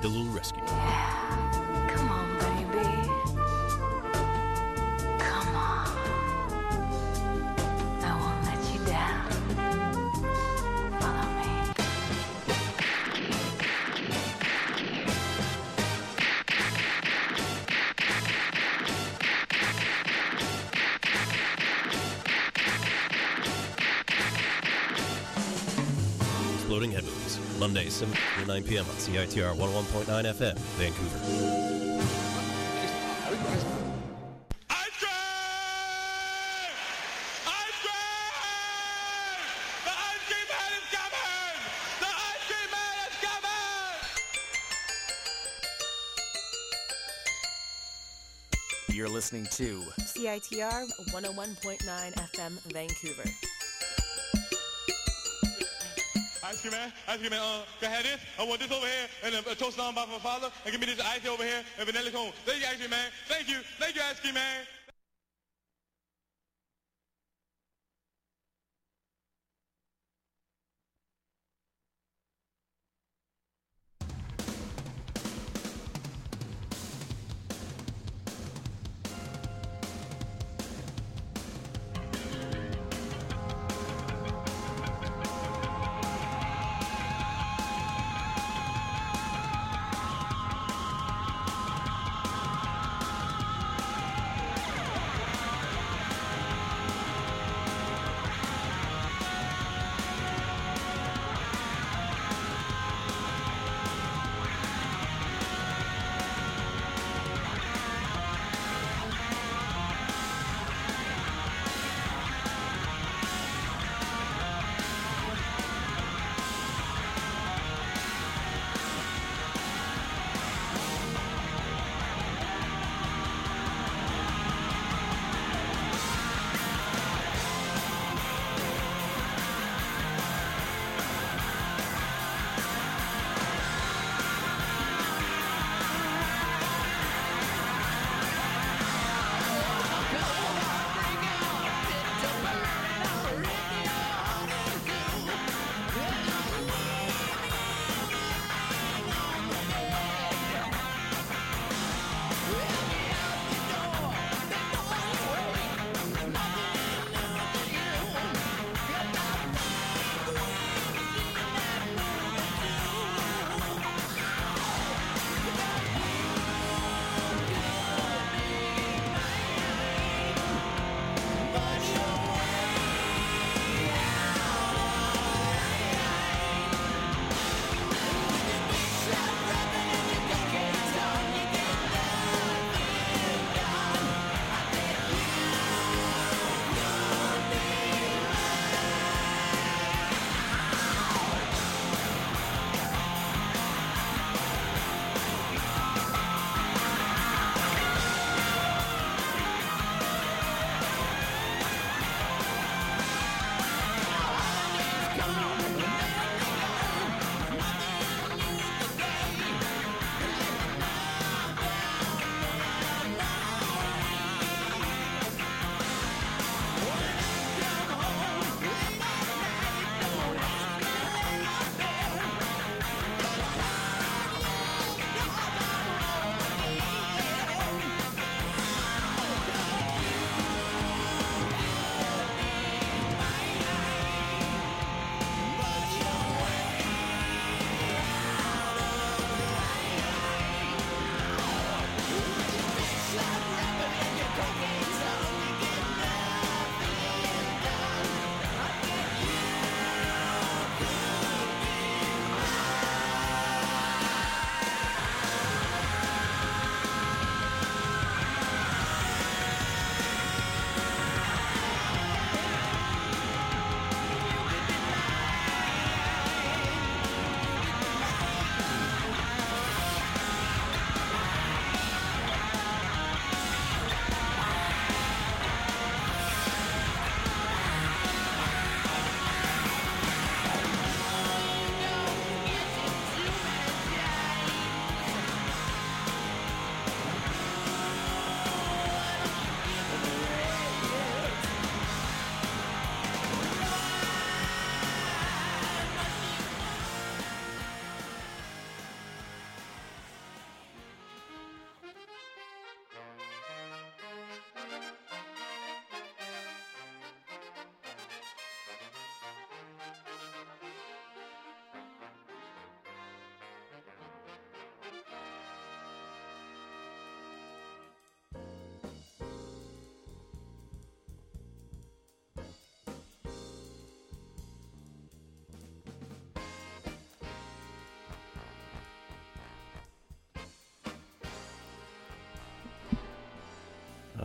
The little rescue. Head Movies. Mondays, 7 to 9 p.m. on CITR 101.9 FM, Vancouver. Ice cream! Ice cream! The ice cream man is coming! The ice cream man is coming! You're listening to CITR 101.9 FM Vancouver. Ice cream man, ice cream man, uh, can I have this? I want this over here, and a, a toast on by my father, and give me this ice over here, and vanilla cone. Thank you, ice cream man. Thank you. Thank you, ice cream man.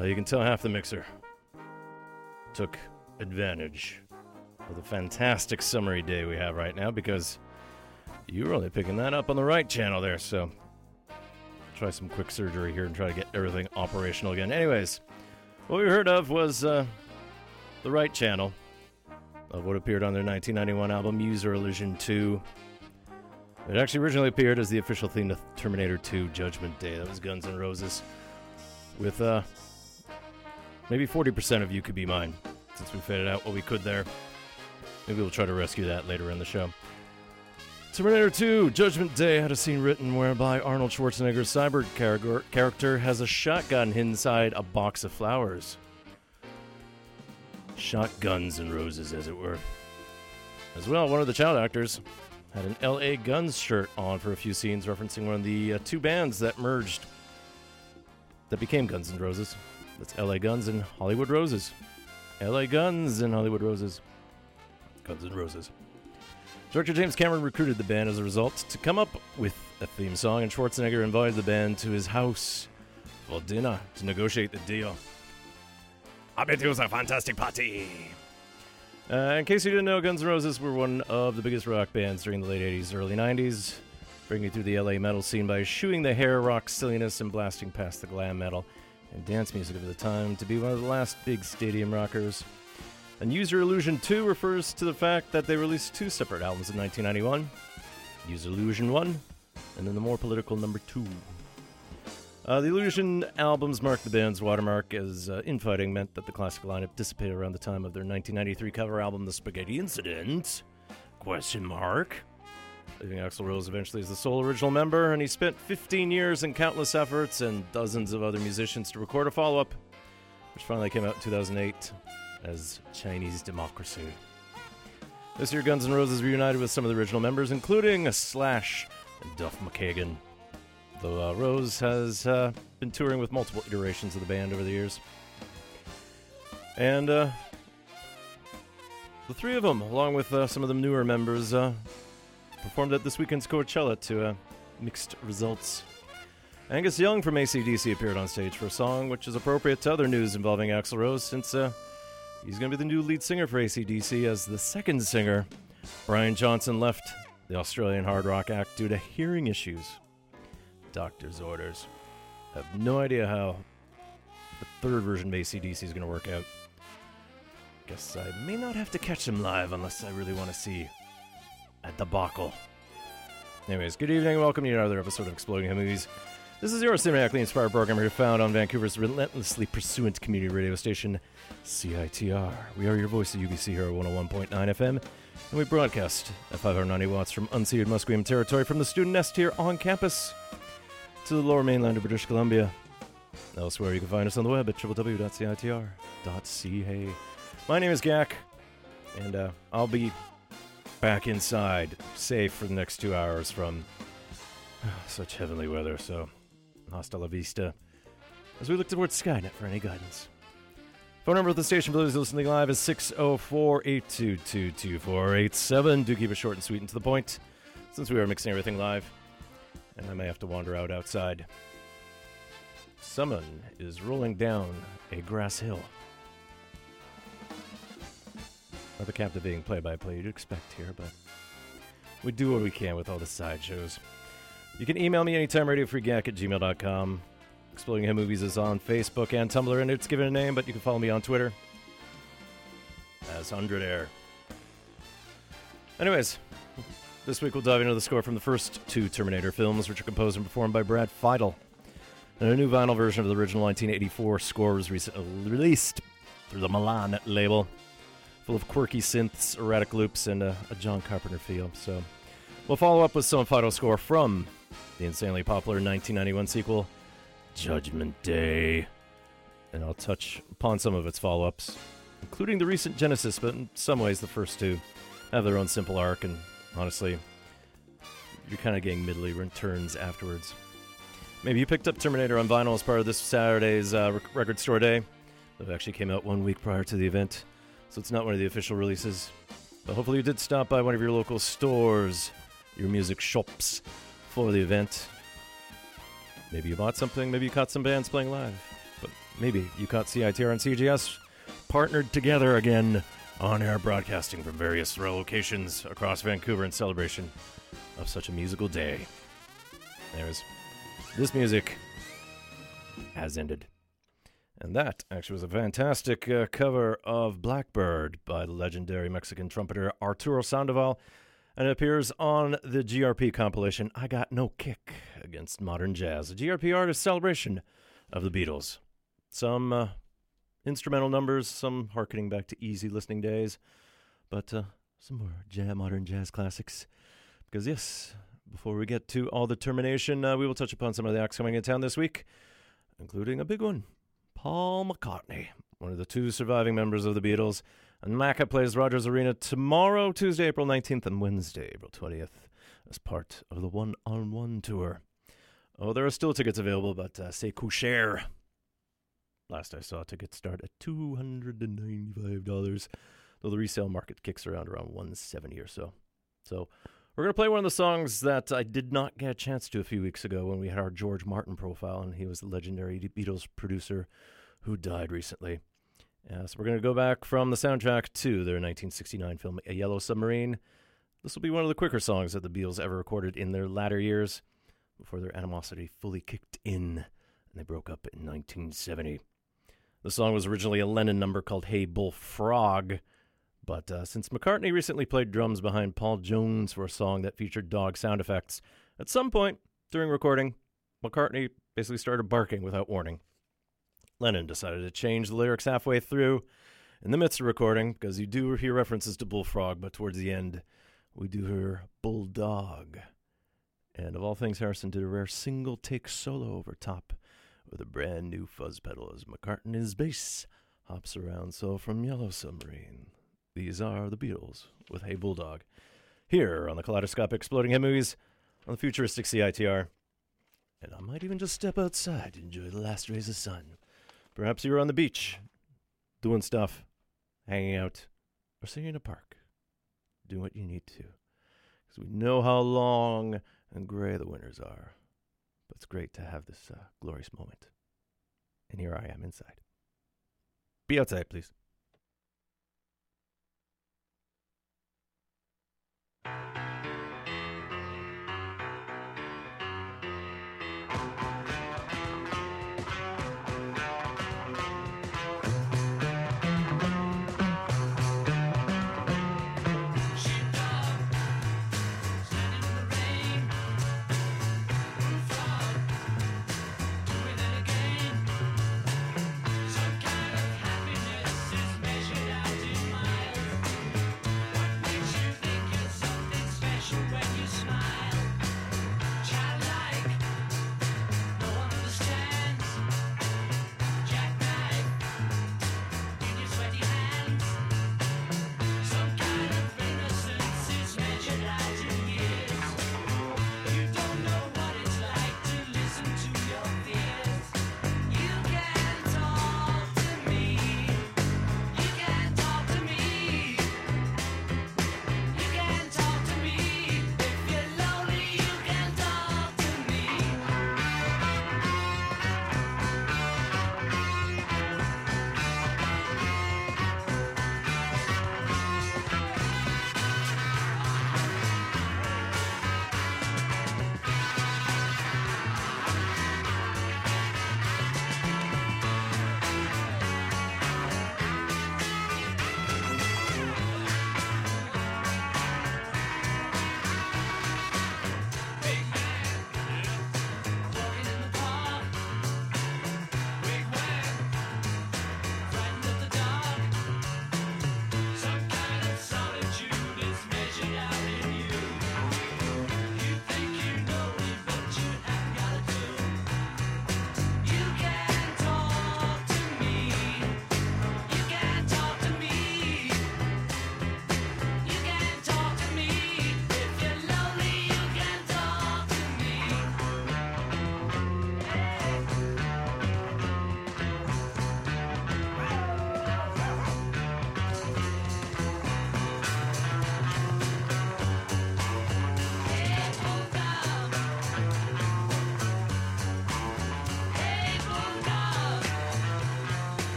Uh, you can tell half the mixer took advantage of the fantastic summery day we have right now because you were only picking that up on the right channel there. So try some quick surgery here and try to get everything operational again. Anyways, what we heard of was uh, the right channel of what appeared on their 1991 album Use Your Illusion 2. It actually originally appeared as the official theme to Terminator 2 Judgment Day. That was Guns N' Roses. With uh, maybe 40% of you could be mine, since we faded out what we could there. Maybe we'll try to rescue that later in the show. Terminator 2 Judgment Day had a scene written whereby Arnold Schwarzenegger's cyber char- character has a shotgun inside a box of flowers. Shotguns and roses, as it were. As well, one of the child actors had an LA Guns shirt on for a few scenes, referencing one of the uh, two bands that merged that became Guns N' Roses. That's LA Guns and Hollywood Roses. LA Guns and Hollywood Roses. Guns and Roses. Director James Cameron recruited the band as a result to come up with a theme song, and Schwarzenegger invited the band to his house for dinner to negotiate the deal. I bet it was a fantastic party. Uh, in case you didn't know, Guns N' Roses were one of the biggest rock bands during the late 80s, early 90s, bringing through the LA metal scene by shooing the hair rock silliness and blasting past the glam metal and dance music of the time to be one of the last big stadium rockers. And Use Your Illusion 2 refers to the fact that they released two separate albums in 1991 Use Your Illusion 1, and then the more political number 2. Uh, the Illusion albums marked the band's watermark as uh, infighting meant that the classic lineup dissipated around the time of their 1993 cover album, The Spaghetti Incident? Question mark. Leaving Axl Rose eventually as the sole original member, and he spent 15 years and countless efforts and dozens of other musicians to record a follow-up, which finally came out in 2008 as Chinese Democracy. This year, Guns N' Roses reunited with some of the original members, including Slash and Duff McKagan. Though uh, Rose has uh, been touring with multiple iterations of the band over the years. And uh, the three of them, along with uh, some of the newer members, uh, performed at this weekend's Coachella to uh, mixed results. Angus Young from ACDC appeared on stage for a song which is appropriate to other news involving Axl Rose since uh, he's going to be the new lead singer for ACDC as the second singer. Brian Johnson left the Australian hard rock act due to hearing issues. Doctor's orders. Have no idea how the third version of ACDC is going to work out. Guess I may not have to catch them live unless I really want to see a debacle. Anyways, good evening and welcome to another episode of Exploding Head Movies. This is your cinematically inspired program here found on Vancouver's relentlessly pursuant community radio station, CITR. We are your voice at UBC here at 101.9 FM, and we broadcast at 590 watts from unceded Musqueam territory from the student nest here on campus to the lower mainland of British Columbia. Elsewhere, you can find us on the web at www.citr.ca. My name is Gak, and uh, I'll be back inside, safe for the next two hours from such heavenly weather. So, hasta la vista. As we look towards Skynet for any guidance. Phone number of the station for those listening live is 604 822 2487. Do keep it short and sweet and to the point, since we are mixing everything live. And I may have to wander out outside. Someone is rolling down a grass hill. Not the captivating play by play you'd expect here, but we do what we can with all the sideshows. You can email me anytime, radiofreegack at gmail.com. Exploding Head Movies is on Facebook and Tumblr, and it's given a name, but you can follow me on Twitter as 100 Air. Anyways, this week we'll dive into the score from the first two Terminator films, which are composed and performed by Brad Fiedel. And a new vinyl version of the original 1984 score was recently released through the Milan label, full of quirky synths, erratic loops, and a, a John Carpenter feel. So we'll follow up with some Fiedel score from the insanely popular 1991 sequel, Judgment Day. And I'll touch upon some of its follow ups, including the recent Genesis, but in some ways the first two have their own simple arc, and honestly, you're kind of getting middly returns afterwards. Maybe you picked up Terminator on vinyl as part of this Saturday's uh, record store day. It actually came out one week prior to the event, so it's not one of the official releases. But hopefully, you did stop by one of your local stores, your music shops for the event. Maybe you bought something, maybe you caught some bands playing live, but maybe you caught CITR and CGS partnered together again on air broadcasting from various locations across Vancouver in celebration of such a musical day. There's this music has ended. And that actually was a fantastic uh, cover of Blackbird by the legendary Mexican trumpeter Arturo Sandoval, and it appears on the GRP compilation I Got No Kick Against Modern Jazz, a GRP artist celebration of the Beatles. Some uh, instrumental numbers, some harkening back to easy listening days, but uh, some more jazz, modern jazz classics. Because, yes, before we get to all the termination, uh, we will touch upon some of the acts coming in town this week, including a big one. Paul McCartney, one of the two surviving members of the Beatles. And Macca plays Rogers Arena tomorrow, Tuesday, April 19th, and Wednesday, April 20th, as part of the One on One tour. Oh, there are still tickets available, but uh, c'est coucher. Last I saw, tickets start at $295, though the resale market kicks around around 170 or so. So we're going to play one of the songs that I did not get a chance to a few weeks ago when we had our George Martin profile, and he was the legendary Beatles producer who died recently. Uh, so we're going to go back from the soundtrack to their 1969 film A Yellow Submarine. This will be one of the quicker songs that the Beatles ever recorded in their latter years before their animosity fully kicked in and they broke up in 1970. The song was originally a Lennon number called Hey Bullfrog, but uh, since McCartney recently played drums behind Paul Jones for a song that featured dog sound effects, at some point during recording, McCartney basically started barking without warning. Lennon decided to change the lyrics halfway through in the midst of recording because you do hear references to bullfrog, but towards the end, we do hear bulldog. And of all things, Harrison did a rare single take solo over top with a brand new fuzz pedal as McCartney's bass hops around. So from Yellow Submarine, these are the Beatles with Hey Bulldog. Here on the Kaleidoscopic Exploding Head Movies on the futuristic CITR. And I might even just step outside to enjoy the last rays of sun. Perhaps you were on the beach, doing stuff, hanging out, or sitting in a park, doing what you need to. Because we know how long and gray the winters are. But it's great to have this uh, glorious moment. And here I am inside. Be outside, please. Some kind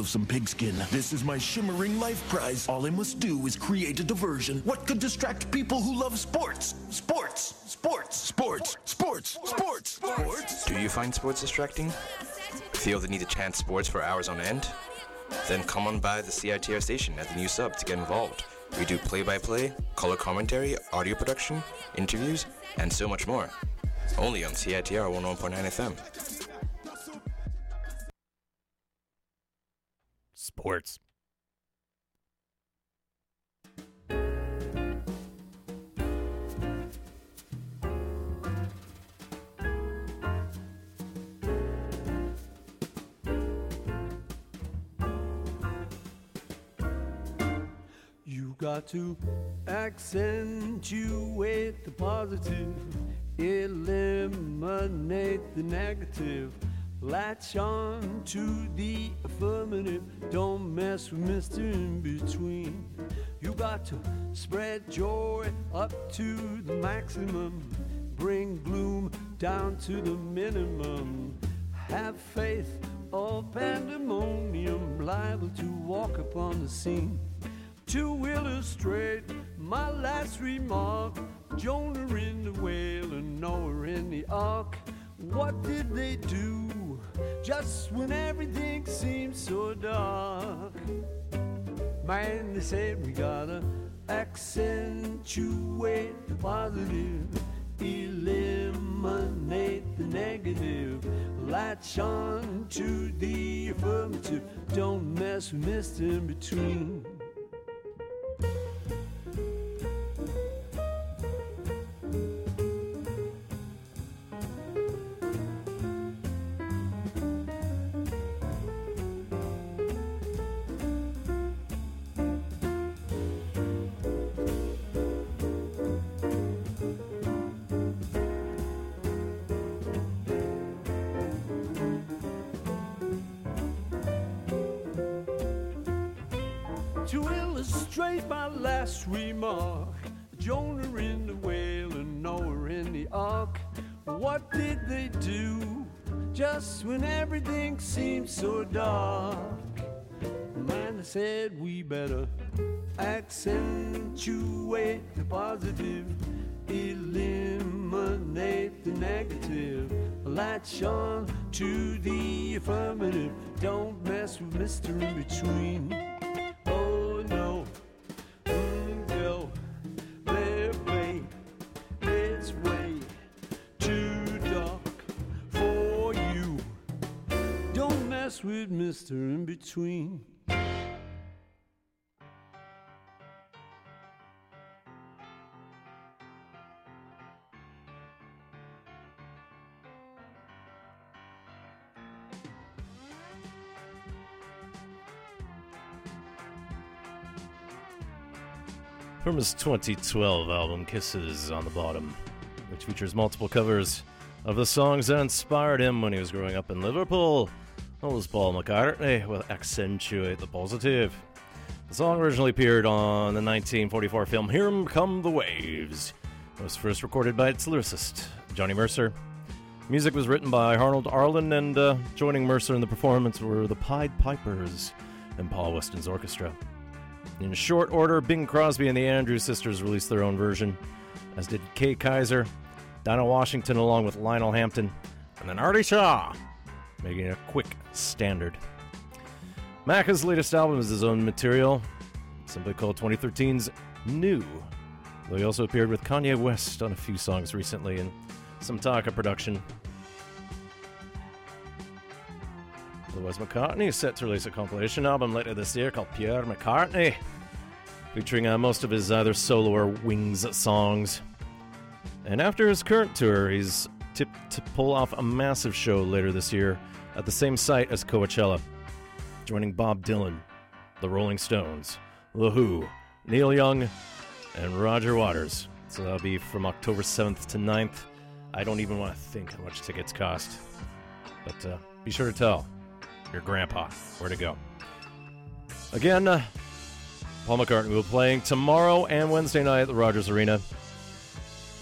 of some pigskin. This is my shimmering life prize. All I must do is create a diversion. What could distract people who love sports? Sports! Sports! Sports! Sports! Sports! Sports! Do you find sports distracting? Feel the need to chant sports for hours on end? Then come on by the CITR station at the new sub to get involved. We do play by play, color commentary, audio production, interviews, and so much more. Only on CITR 101.9 FM. Sports. You got to accentuate the positive, eliminate the negative. Latch on to the affirmative. Don't mess with Mr. In Between. You got to spread joy up to the maximum. Bring gloom down to the minimum. Have faith or pandemonium liable to walk upon the scene. To illustrate my last remark, Jonah in the whale and Noah in the ark. What did they do just when everything seemed so dark? Man, they said we gotta accentuate the positive, eliminate the negative, latch on to the affirmative. Don't mess with Mr. In Between. Last remark, Jonah in the whale and Noah in the ark. What did they do just when everything seemed so dark? Man, said we better accentuate the positive, eliminate the negative, latch on to the affirmative. Don't mess with Mr. In Between. Oh mess with Mr. In Between. From his 2012 album Kisses on the Bottom, which features multiple covers of the songs that inspired him when he was growing up in Liverpool. That was Paul McCartney with Accentuate the Positive. The song originally appeared on the 1944 film Here Come the Waves. It was first recorded by its lyricist, Johnny Mercer. Music was written by Harold Arlen, and uh, joining Mercer in the performance were the Pied Pipers and Paul Weston's orchestra. In short order, Bing Crosby and the Andrews sisters released their own version, as did Kay Kyser, Dinah Washington, along with Lionel Hampton, and then Artie Shaw, making a quick standard. Macca's latest album is his own material, simply called 2013's New. Though he also appeared with Kanye West on a few songs recently and some Taka production. Otherwise, McCartney is set to release a compilation album later this year called Pure McCartney, featuring uh, most of his either solo or Wings songs. And after his current tour, he's tipped to pull off a massive show later this year at the same site as Coachella, joining Bob Dylan, the Rolling Stones, The Who, Neil Young, and Roger Waters. So that'll be from October 7th to 9th. I don't even want to think how much tickets cost. But uh, be sure to tell your grandpa where to go. Again, uh, Paul McCartney will be playing tomorrow and Wednesday night at the Rogers Arena.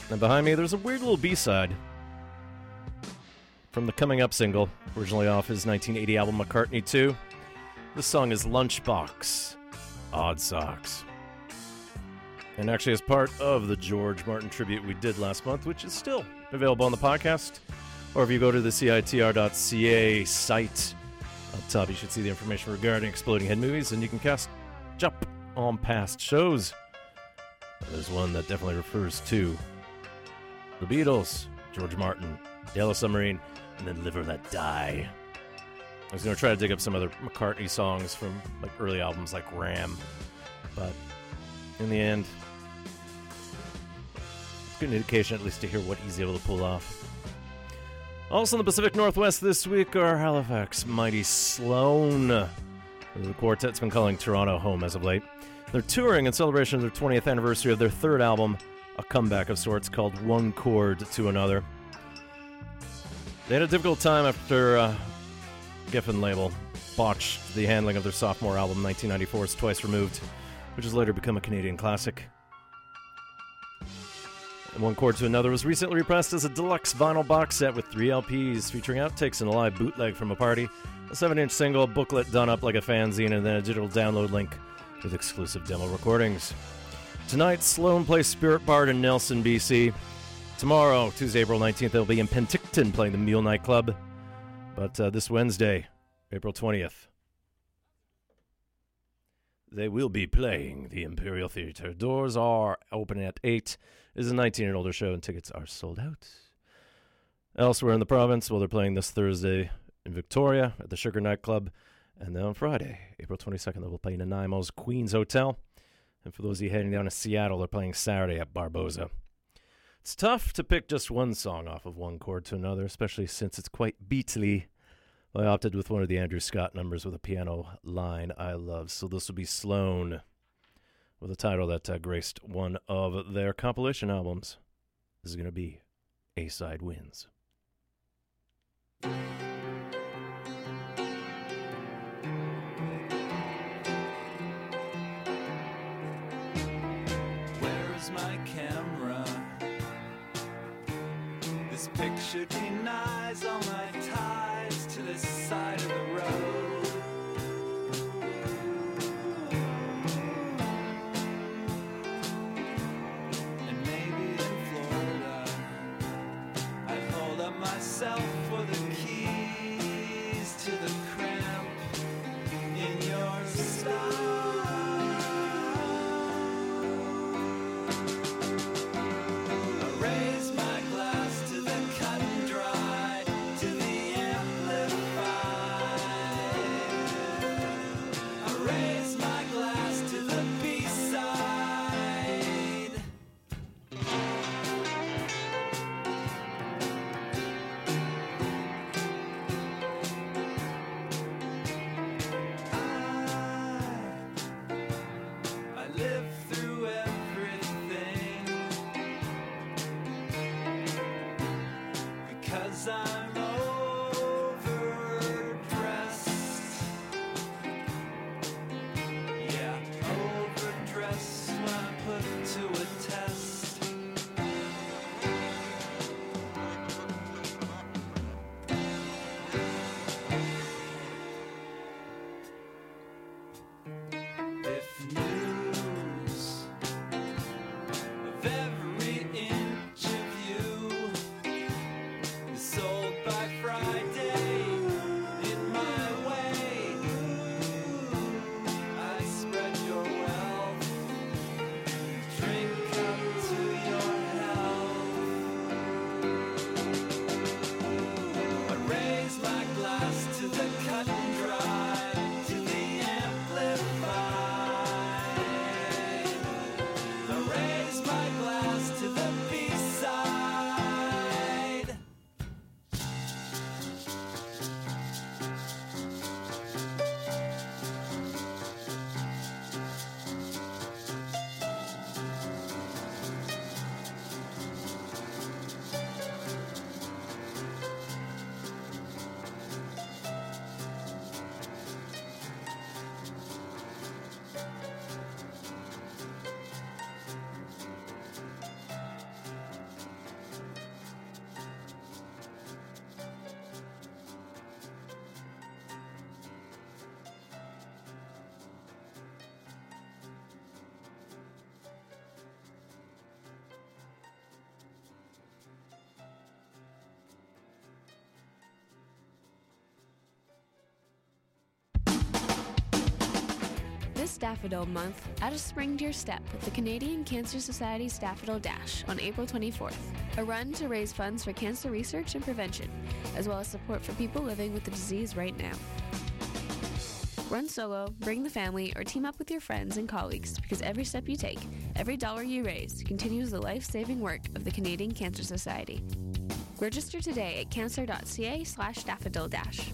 And behind me, there's a weird little B side from the Coming Up single, originally off his 1980 album McCartney 2. This song is Lunchbox, Odd Socks. And actually, as part of the George Martin tribute we did last month, which is still available on the podcast, or if you go to the CITR.ca site, up top you should see the information regarding Exploding Head movies, and you can cast jump on past shows. There's one that definitely refers to the Beatles, George Martin, Yellow Submarine, and then Live or Let Die. I was going to try to dig up some other McCartney songs from like early albums like Ram, but in the end, it's good indication at least to hear what he's able to pull off. Also in the Pacific Northwest this week are Halifax Mighty Sloan. The quartet's been calling Toronto home as of late. They're touring in celebration of their 20th anniversary of their third album, a comeback of sorts called One Chord to Another. They had a difficult time after uh, Geffen label botched the handling of their sophomore album, 1994's Twice Removed, which has later become a Canadian classic. And One Chord to Another was recently repressed as a deluxe vinyl box set with three LPs featuring outtakes and a live bootleg from a party, a 7 inch single, booklet done up like a fanzine, and then a digital download link with exclusive demo recordings. Tonight, Sloan plays Spirit Bard in Nelson, BC. Tomorrow, Tuesday, April 19th, they'll be in Penticton playing the Mule Night Club. But uh, this Wednesday, April 20th, they will be playing the Imperial Theater. Doors are open at 8. It is a 19 and older show, and tickets are sold out. Elsewhere in the province, well, they're playing this Thursday in Victoria at the Sugar Nightclub. And then on Friday, April 22nd, they will play in Nanaimo's Queen's Hotel. And for those of you heading down to Seattle, they're playing Saturday at Barboza. It's tough to pick just one song off of one chord to another, especially since it's quite beatly. I opted with one of the Andrew Scott numbers with a piano line I love. So this will be Sloan with a title that uh, graced one of their compilation albums. This is going to be A Side Wins. Picture denies all my Daffodil Month, add a spring to your step with the Canadian Cancer Society's Daffodil Dash on April 24th, a run to raise funds for cancer research and prevention, as well as support for people living with the disease right now. Run solo, bring the family, or team up with your friends and colleagues because every step you take, every dollar you raise, continues the life saving work of the Canadian Cancer Society. Register today at cancer.ca slash daffodil dash.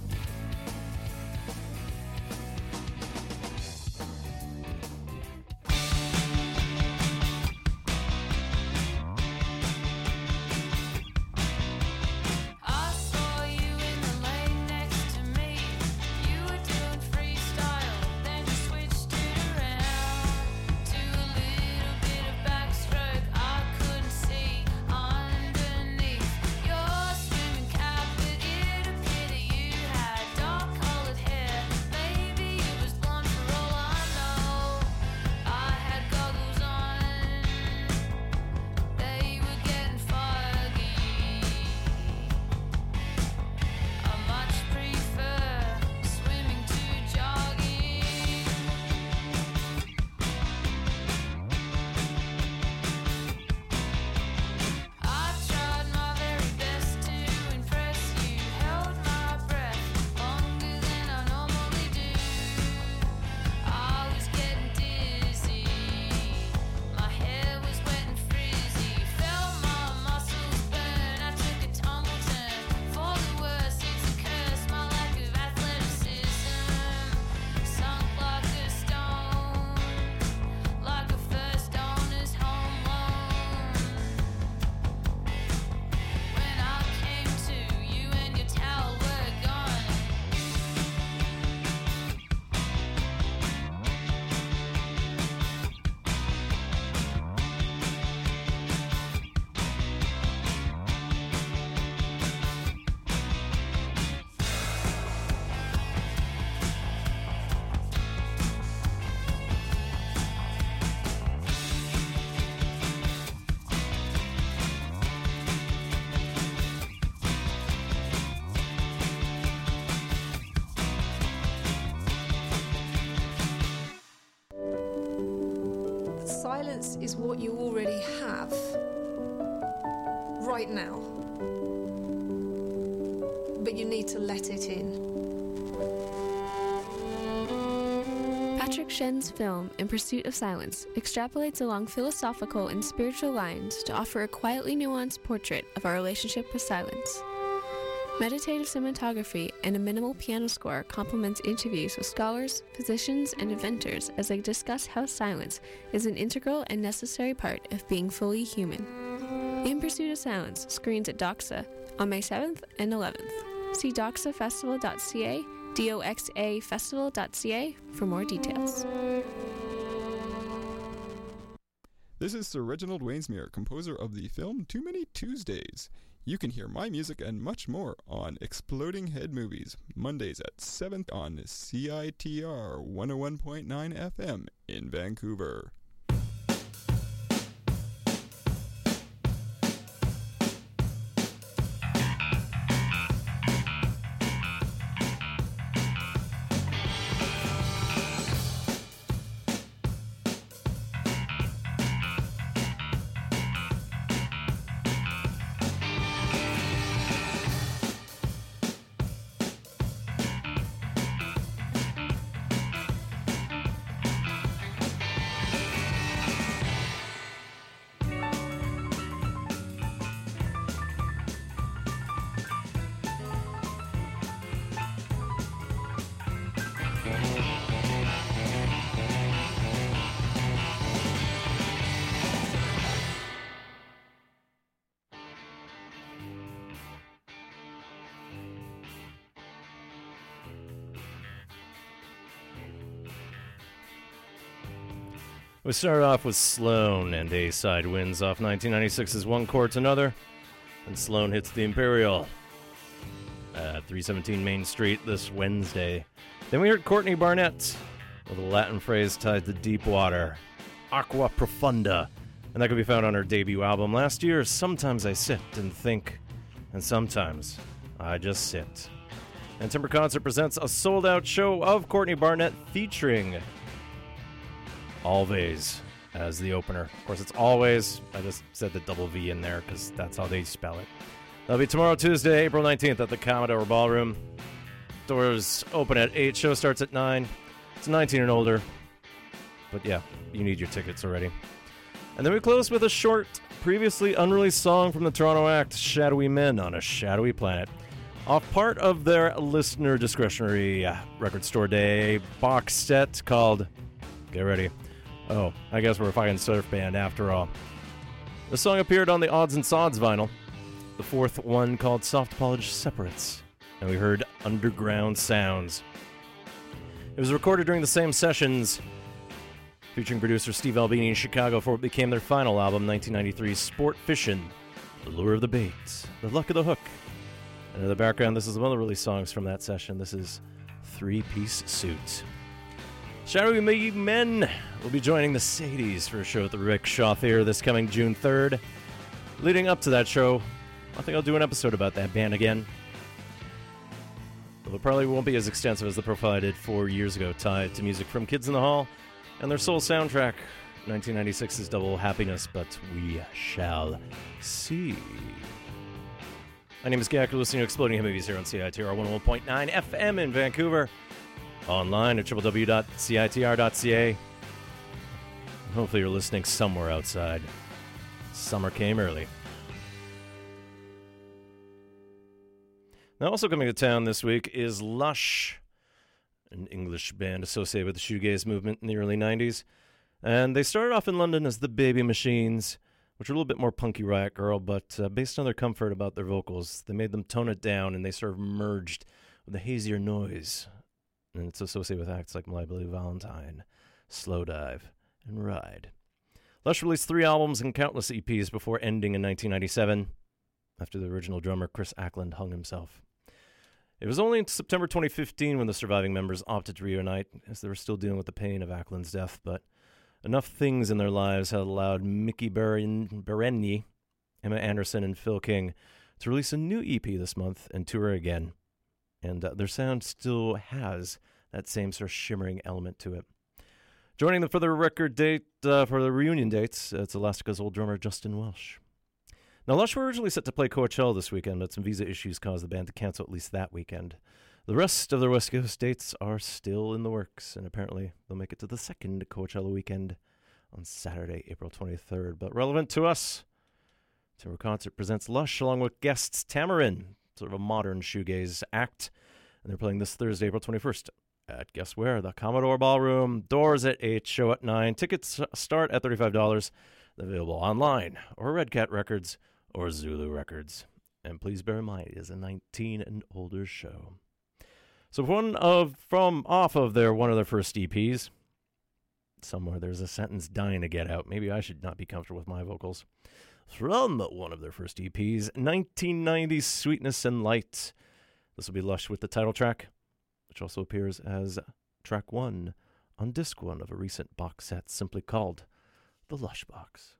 In Pursuit of Silence extrapolates along philosophical and spiritual lines to offer a quietly nuanced portrait of our relationship with silence. Meditative cinematography and a minimal piano score complements interviews with scholars, physicians, and inventors as they discuss how silence is an integral and necessary part of being fully human. In Pursuit of Silence screens at Doxa on May 7th and 11th. See doxafestival.ca, doxafestival.ca for more details. This is Sir Reginald Wainsmere, composer of the film Too Many Tuesdays. You can hear my music and much more on Exploding Head Movies, Mondays at 7 on CITR 101.9 FM in Vancouver. We started off with Sloan and A side wins off 1996's One Chord to Another. And Sloan hits the Imperial at 317 Main Street this Wednesday. Then we heard Courtney Barnett with a Latin phrase tied to deep water, Aqua Profunda. And that could be found on her debut album last year. Sometimes I sit and think, and sometimes I just sit. And Timbre Concert presents a sold out show of Courtney Barnett featuring Alvvays as the opener. Of course, it's Alvvays. I just said the double V in there because that's how they spell it. That'll be tomorrow, Tuesday, April 19th at the Commodore Ballroom. Doors open at 8, show starts at 9. It's 19 and older. But yeah, you need your tickets already. And then we close with a short, previously unreleased song from the Toronto act, Shadowy Men on a Shadowy Planet. Off part of their listener discretionary uh, record store day box set called Get Ready. Oh, I guess we're a fucking surf band after all. The song appeared on the Odds and Sods vinyl, the fourth one called Soft Polished Separates, and we heard Underground Sounds. It was recorded during the same sessions featuring producer Steve Albini in Chicago for what became their final album, 1993's Sport Fishin', The Lure of the Bait, The Luck of the Hook. And in the background, this is one of the release songs from that session. This is Three Piece Suit. Shadowy Me Men will be joining the Sadies for a show at the Rickshaw Theater this coming June 3rd. Leading up to that show, I think I'll do an episode about that band again. Though it probably won't be as extensive as the profile I did four years ago, tied to music from Kids in the Hall and their sole soundtrack, 1996's Double Happiness, but we shall see. My name is Gak, you're listening to Exploding Head Movies here on CITR 101.9 FM in Vancouver, online at www.citr.ca. Hopefully, you're listening somewhere outside. Summer came early. Now, also coming to town this week is Lush, an English band associated with the shoegaze movement in the early 90s. And they started off in London as the Baby Machines, which are a little bit more punky Riot Girl, but uh, based on their comfort about their vocals, they made them tone it down and they sort of merged with a hazier noise. And it's associated with acts like My Bloody Valentine, Slowdive, and Ride. Lush released three albums and countless EPs before ending in 1997 after the original drummer Chris Acland hung himself. It was only in September 2015 when the surviving members opted to reunite, as they were still dealing with the pain of Acland's death, but enough things in their lives had allowed Miki Beren- Berenyi, Emma Anderson, and Phil King to release a new EP this month and tour again. And uh, their sound still has that same sort of shimmering element to it. Joining them for the record date, uh, for the reunion dates, uh, it's Elastica's old drummer Justin Welch. Now, Lush were originally set to play Coachella this weekend, but some visa issues caused the band to cancel at least that weekend. The rest of their West Coast dates are still in the works, and apparently they'll make it to the second Coachella weekend on Saturday, April 23rd. But relevant to us, Timbre Concert presents Lush along with guests Tamaryn, sort of a modern shoegaze act, and they're playing this Thursday, April 21st at guess where? The Commodore Ballroom. Doors at 8, show at 9. Tickets start at $35. They're available online or Red Cat Records or Zulu Records. And please bear in mind, it is a 19 and older show. So one of from off of their one of their first EPs, somewhere there's a sentence dying to get out. Maybe I should not be comfortable with my vocals. From one of their first EPs, 1990's Sweetness and Light. This will be Lush with the title track, which also appears as track one on disc one of a recent box set simply called The Lush Box.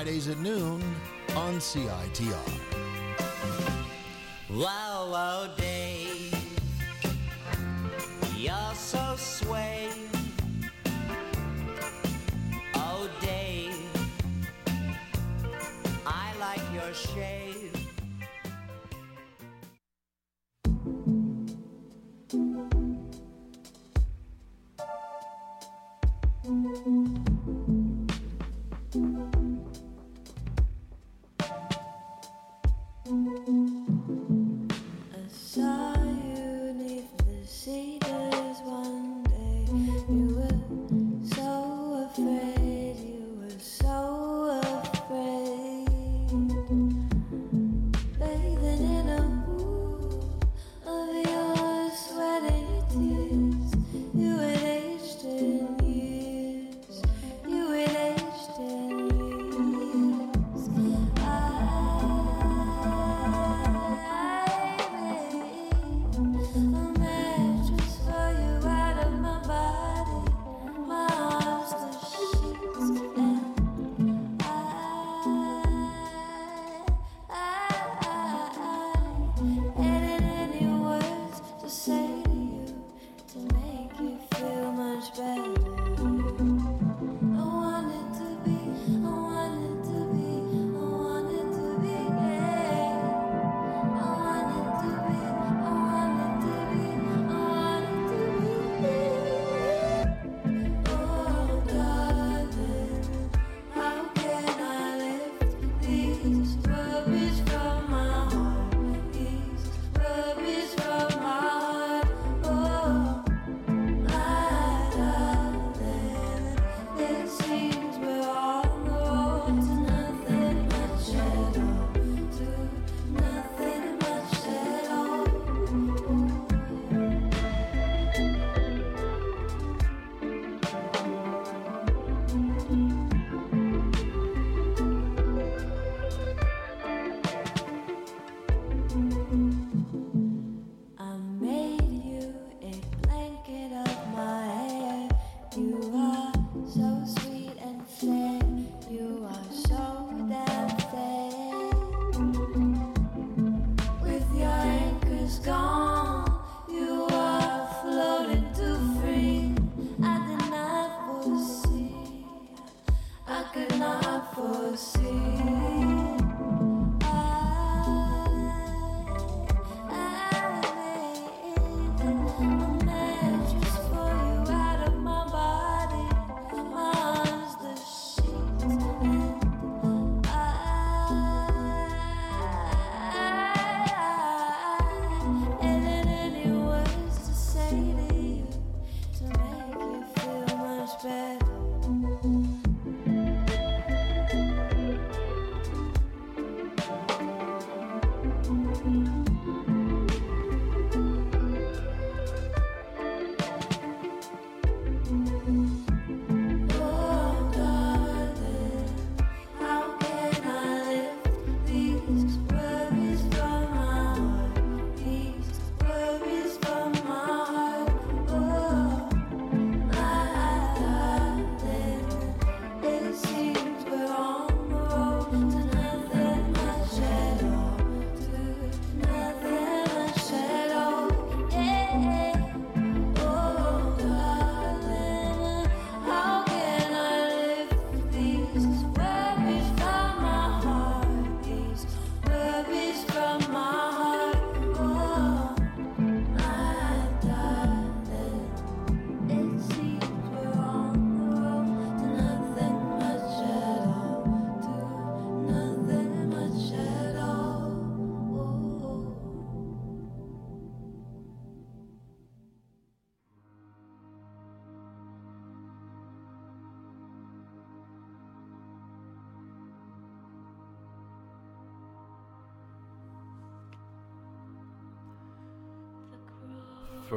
Fridays at noon on CITR.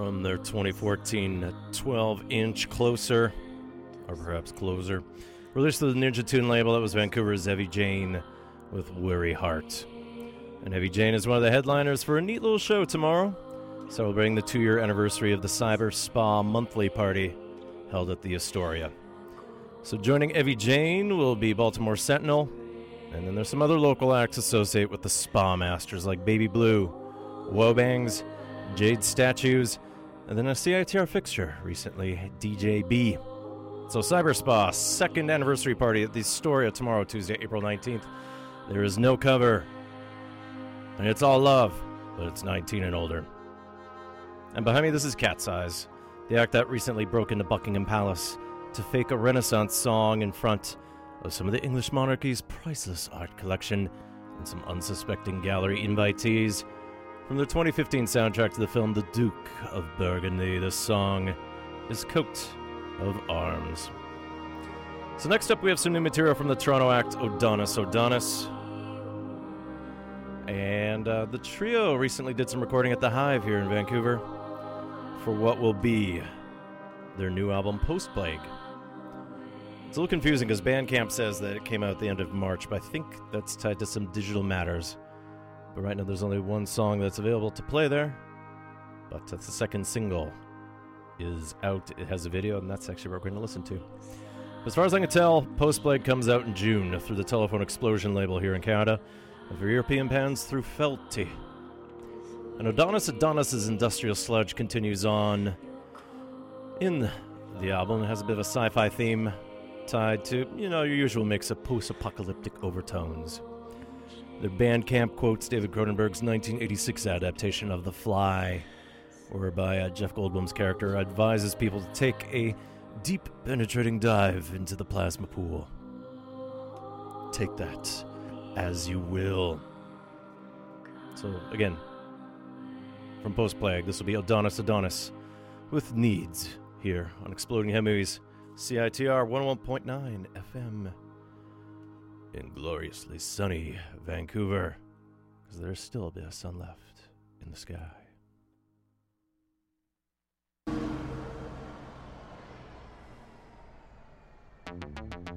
from their 2014 12 inch Closer, or perhaps Closer, released to the Ninja Tune label. That was Vancouver's Evy Jane with Worry Heart. And Evy Jane is one of the headliners for a neat little show tomorrow, celebrating the two year anniversary of the Cyber Spa Monthly Party held at the Astoria. So joining Evy Jane will be Baltimore Sentinel, and then there's some other local acts associated with the Spa Masters like Baby Blue, Wobangs, Jade Statues, and then a CITR fixture recently, DJ B. So Cyber Spa, second anniversary party at the Astoria tomorrow, Tuesday, April 19th. There is no cover, and it's all love, but it's 19 and older. And behind me, this is Cat's Eyes, the act that recently broke into Buckingham Palace to fake a Renaissance song in front of some of the English monarchy's priceless art collection and some unsuspecting gallery invitees. From the 2015 soundtrack to the film The Duke of Burgundy, the song is Coat of Arms. So, next up, we have some new material from the Toronto act Odonis Odonis. And uh, the trio recently did some recording at the Hive here in Vancouver for what will be their new album, Post Plague. It's a little confusing because Bandcamp says that it came out at the end of March, but I think that's tied to some digital matters. But right now, there's only one song that's available to play there. But that's the second single is out. It has a video, and that's actually what we're going to listen to. As far as I can tell, Post Plague comes out in June through the Telephone Explosion label here in Canada, and for European pans through Felte. And Odonis Odonis's industrial sludge continues on in the album. It has a bit of a sci fi theme tied to, you know, your usual mix of post apocalyptic overtones. The Bandcamp quotes David Cronenberg's 1986 adaptation of The Fly, whereby uh, Jeff Goldblum's character advises people to take a deep, penetrating dive into the plasma pool. Take that as you will. So, again, from Post Plague, this will be Odonis Odonis with Needs here on Exploding Head Movies, CITR 101.9 FM in gloriously sunny Vancouver, because there's still a bit of sun left in the sky. If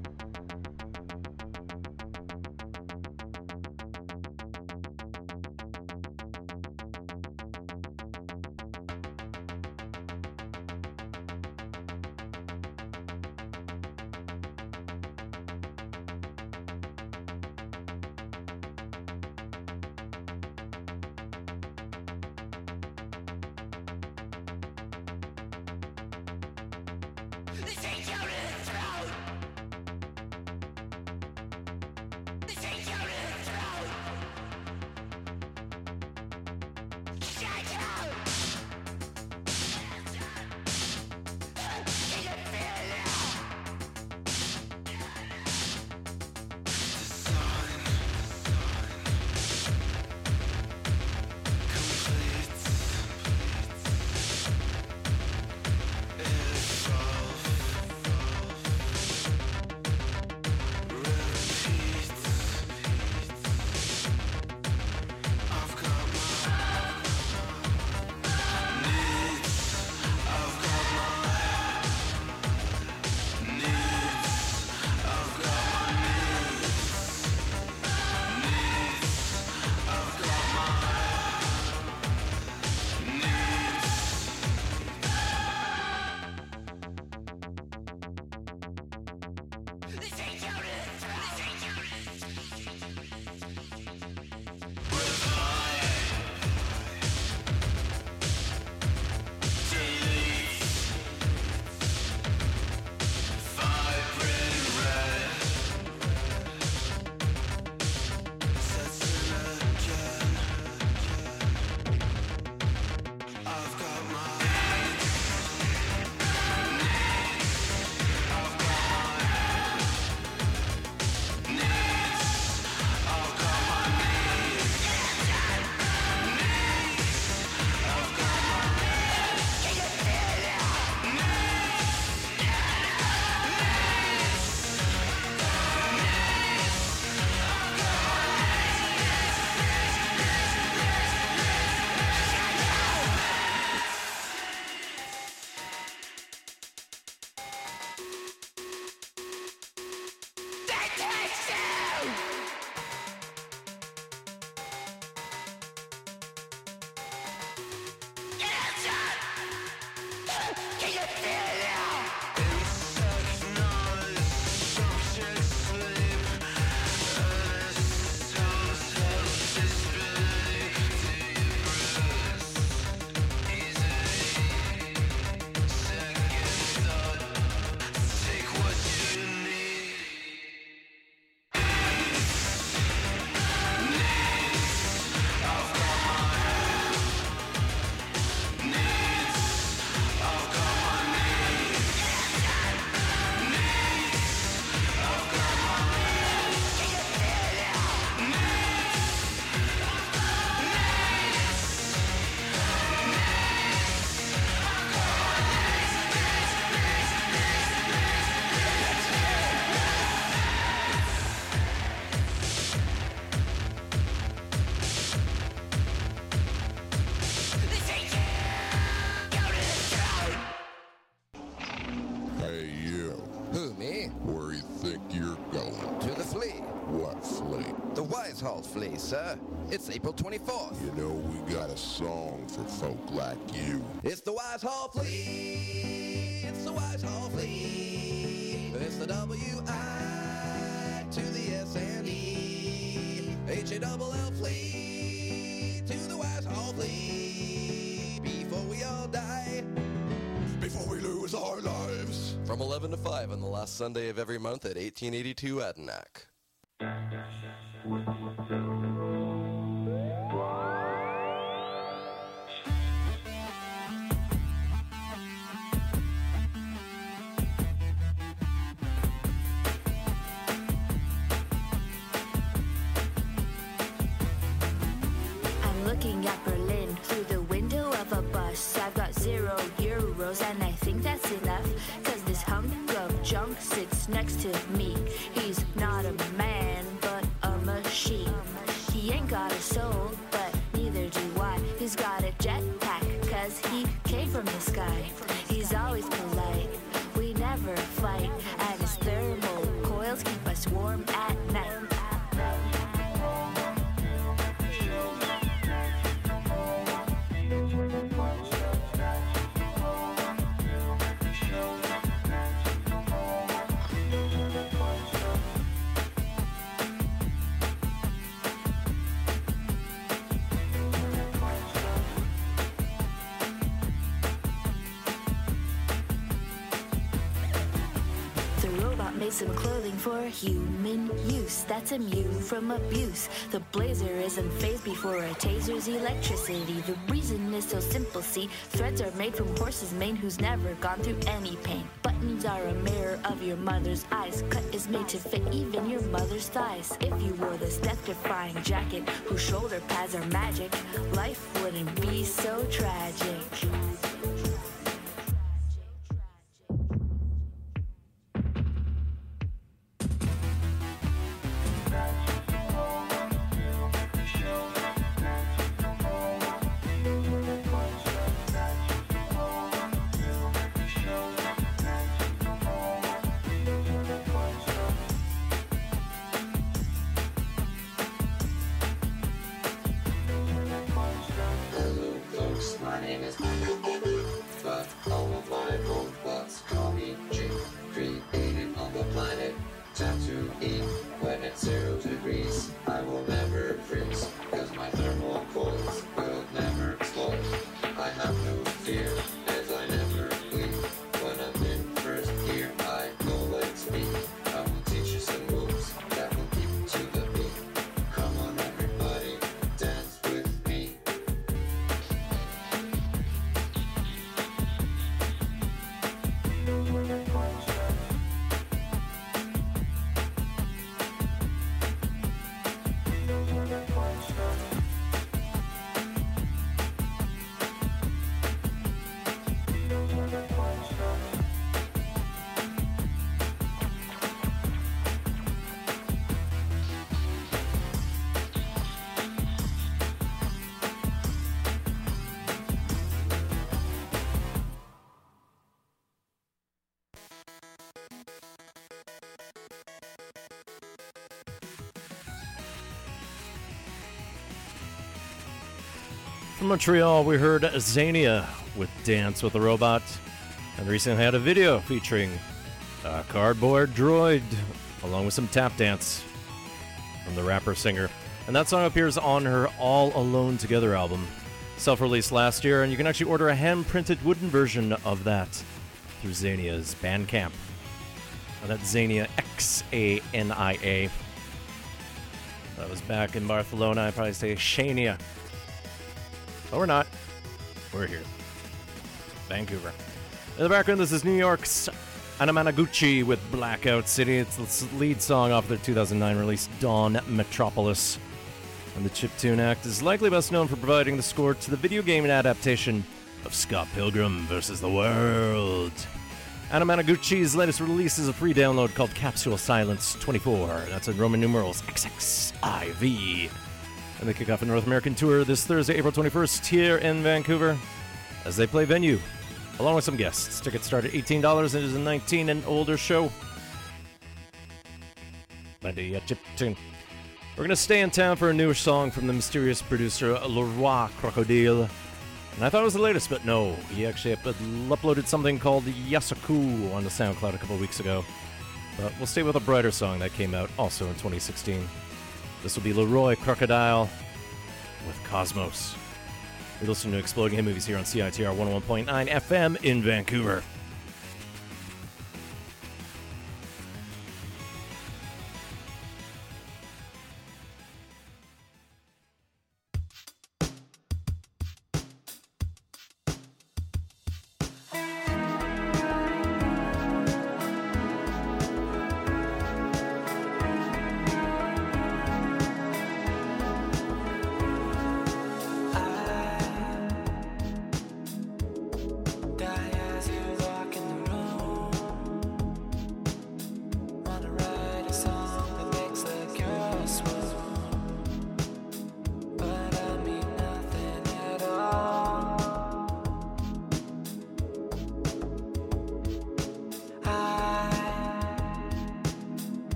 sir. It's April 24th. You know, we got a song for folk like you. It's the Wise Hall Flea. It's the Wise Hall Flea. It's the W-I to the S-N-E. H-A-double-L Flea to the Wise Hall Flea. Before we all die. Before we lose our lives. From 11 to 5 on the last Sunday of every month at 1882 Adanac. I'm to me. For human use. That's immune from abuse. The blazer isn't phased before a taser's electricity. The reason is so simple, see. Threads are made from horse's mane who's never gone through any pain. Buttons are a mirror of your mother's eyes. Cut is made to fit even your mother's thighs. If you wore this death-defying jacket whose shoulder pads are magic, life wouldn't be so tragic. From Montreal, we heard Xania with Dance with a Robot, and recently had a video featuring a cardboard droid along with some tap dance from the rapper singer. And that song appears on her All Alone Together album, self released last year, and you can actually order a hand printed wooden version of that through Xania's Bandcamp. And that's Zania X A N I A. That was back in Barcelona. I'd probably say Shania. But we're not. We're here. Vancouver. In the background, this is New York's Anamanaguchi with Blackout City. It's the lead song off their 2009 release, Dawn Metropolis. And the Chiptune Act is likely best known for providing the score to the video game adaptation of Scott Pilgrim vs. the World. Anamanaguchi's latest release is a free download called Capsule Silence 24. That's in Roman numerals XXIV. And they kick off a North American tour this Thursday, April 21st, here in Vancouver, as they play venue, along with some guests. Tickets start at $18 and it is a 19 and older show. We're going to stay in town for a newer song from the mysterious producer Le Roi Crocodile. And I thought it was the latest, but no. He actually uploaded something called Yasaku on the SoundCloud a couple weeks ago. But we'll stay with a brighter song that came out also in 2016. This will be Le Roi Crocodile with Cosmos. You're listening to Exploding Head Movies here on CITR 101.9 FM in Vancouver.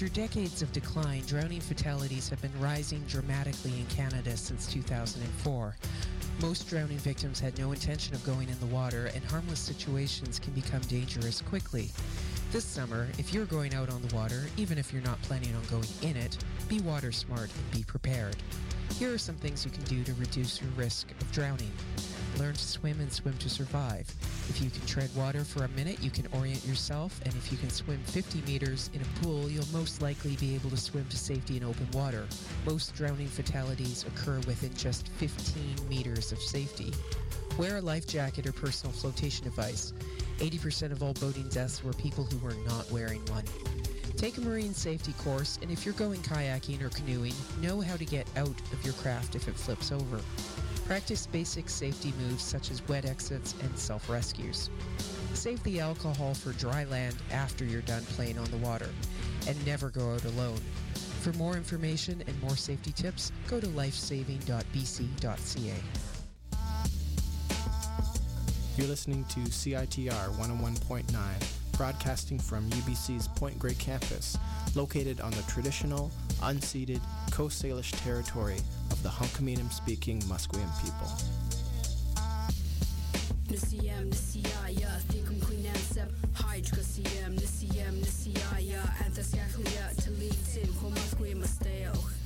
After decades of decline, drowning fatalities have been rising dramatically in Canada since 2004. Most drowning victims had no intention of going in the water, and harmless situations can become dangerous quickly. This summer, if you're going out on the water, even if you're not planning on going in it, be water smart and be prepared. Here are some things you can do to reduce your risk of drowning. Learn to swim and swim to survive. If you can tread water for a minute, you can orient yourself, and if you can swim 50 meters in a pool, you'll most likely be able to swim to safety in open water. Most drowning fatalities occur within just 15 meters of safety. Wear a life jacket or personal flotation device. 80% of all boating deaths were people who were not wearing one. Take a marine safety course, and if you're going kayaking or canoeing, know how to get out of your craft if it flips over. Practice basic safety moves such as wet exits and self rescues. Save the alcohol for dry land after you're done playing on the water, and never go out alone. For more information and more safety tips, go to lifesaving.bc.ca. You're listening to CITR 101.9 broadcasting from UBC's Point Grey campus, located on the traditional, unceded Coast Salish territory of the Hunkaminam speaking Musqueam people. Nisiyam, nisiyaya, anthascaculia, talitin, homasque.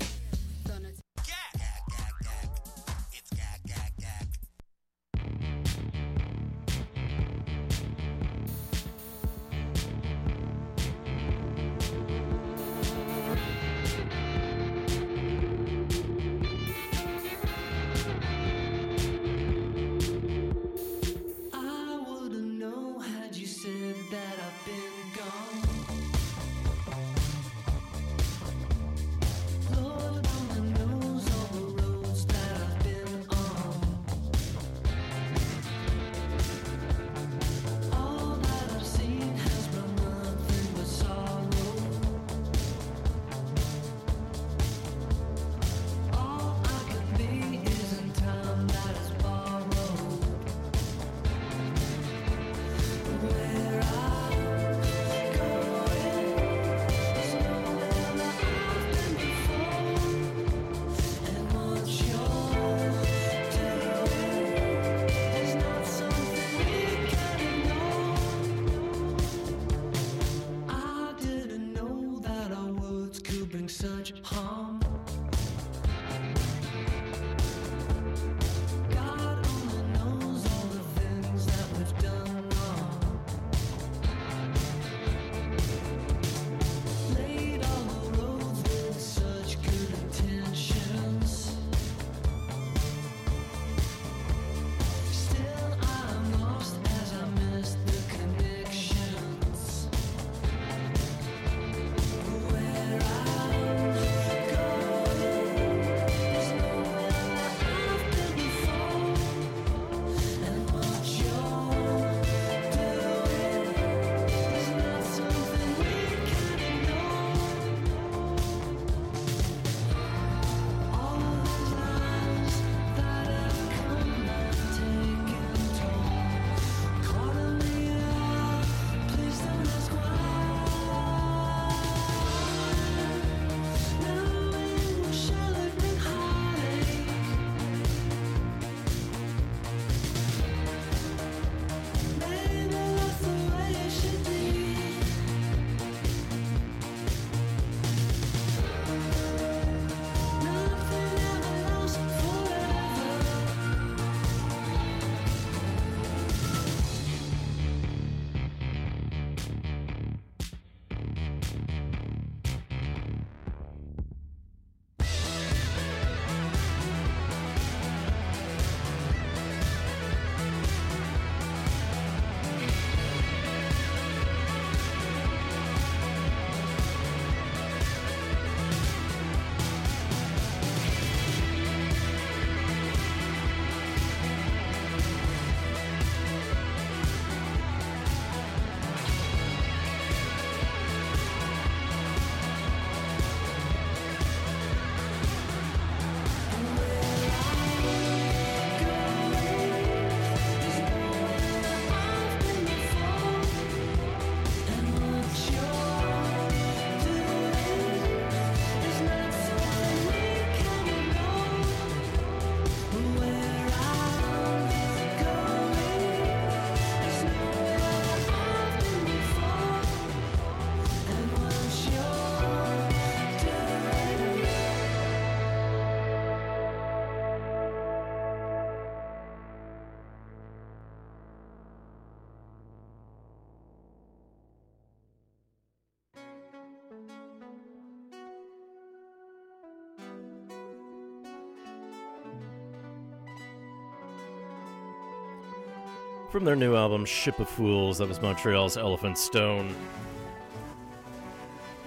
From their new album, Ship of Fools, that was Montreal's Elephant Stone.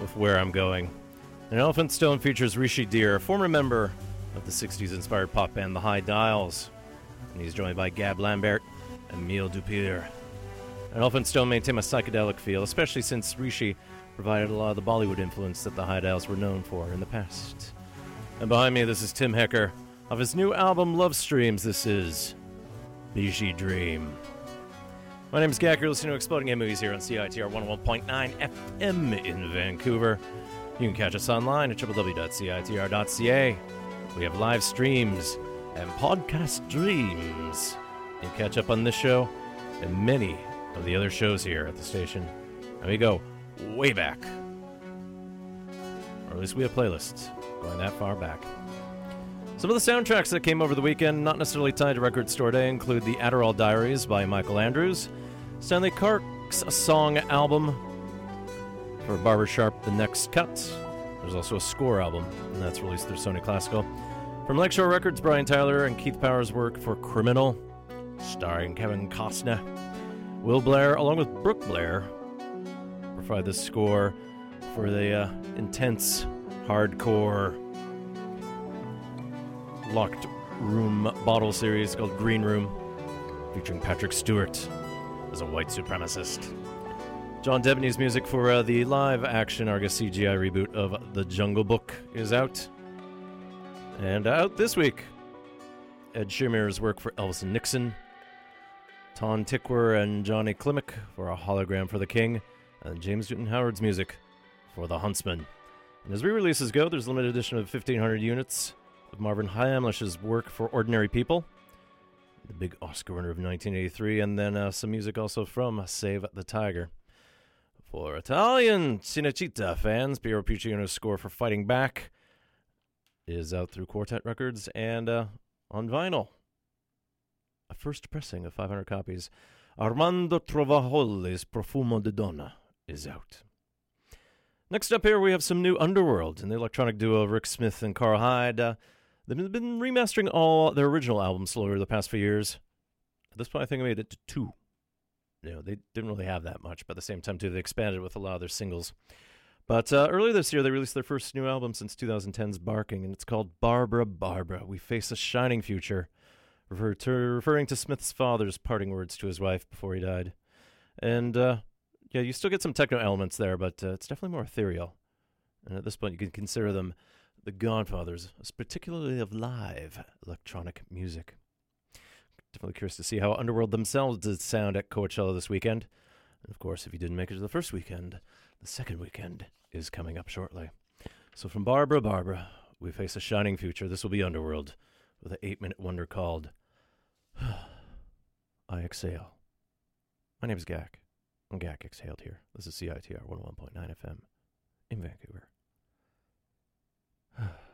With Where I'm Going. And Elephant Stone features Rishi Dhir, a former member of the 60s inspired pop band The High Dials. And he's joined by Gab Lambert and Emile Dupire. And Elephant Stone maintain a psychedelic feel, especially since Rishi provided a lot of the Bollywood influence that the High Dials were known for in the past. And behind me, this is Tim Hecker. Of his new album, Love Streams, this is Bijie Dream. My name is Gak. You're listening to Exploding Head Movies here on CITR 101.9 FM in Vancouver. You can catch us online at www.citr.ca. We have live streams and podcast streams. You can catch up on this show and many of the other shows here at the station. And we go way back. Or at least we have playlists going that far back. Some of the soundtracks that came over the weekend, not necessarily tied to Record Store Day, include The Adderall Diaries by Michael Andrews, Stanley Clarke's song album for Barbershop, The Next Cut. There's also a score album, and that's released through Sony Classical. From Lakeshore Records, Brian Tyler and Keith Powers' work for Criminal, starring Kevin Costner. Will Blair, along with Brooke Blair, provide the score for the uh, intense, hardcore, locked room bottle series called Green Room, featuring Patrick Stewart as a white supremacist. John Debney's music for uh, the live action Argus CGI reboot of The Jungle Book is out. And out this week, Ed Shearmur's work for Elvis and Nixon, Tom Tykwer and Johnny Klimek for A Hologram for the King, and James Newton Howard's music for The Huntsman. And as re releases go, there's a limited edition of 1,500 units Marvin Hamlisch's work for Ordinary People, the big Oscar winner of 1983, and then uh, some music also from Save the Tiger. For Italian Cinecittà fans, Piero Piccioni's score for Fighting Back is out through Quartet Records and uh, on vinyl. A first pressing of 500 copies. Armando Trovajoli's Profumo di Donna is out. Next up here, we have some new Underworld and the electronic duo Rick Smith and Karl Hyde. Uh, they've been remastering all their original albums slowly over the past few years. At this point, I think I made it to two. You know, they didn't really have that much, but at the same time, too, they expanded with a lot of their singles. But uh, earlier this year, they released their first new album since 2010's Barking, and it's called Barbara Barbara. We face a shining future, refer to, referring to Smith's father's parting words to his wife before he died. And uh, yeah, you still get some techno elements there, but uh, it's definitely more ethereal. And at this point, you can consider them the godfathers, particularly of live electronic music. Definitely curious to see how Underworld themselves did sound at Coachella this weekend. And of course, if you didn't make it to the first weekend, the second weekend is coming up shortly. So from Barbara Barbara, we face a shining future. This will be Underworld with an eight minute wonder called I Exhale. My name is Gak. I'm Gak Exhaled here. This is CITR 101.9 FM in Vancouver. Thank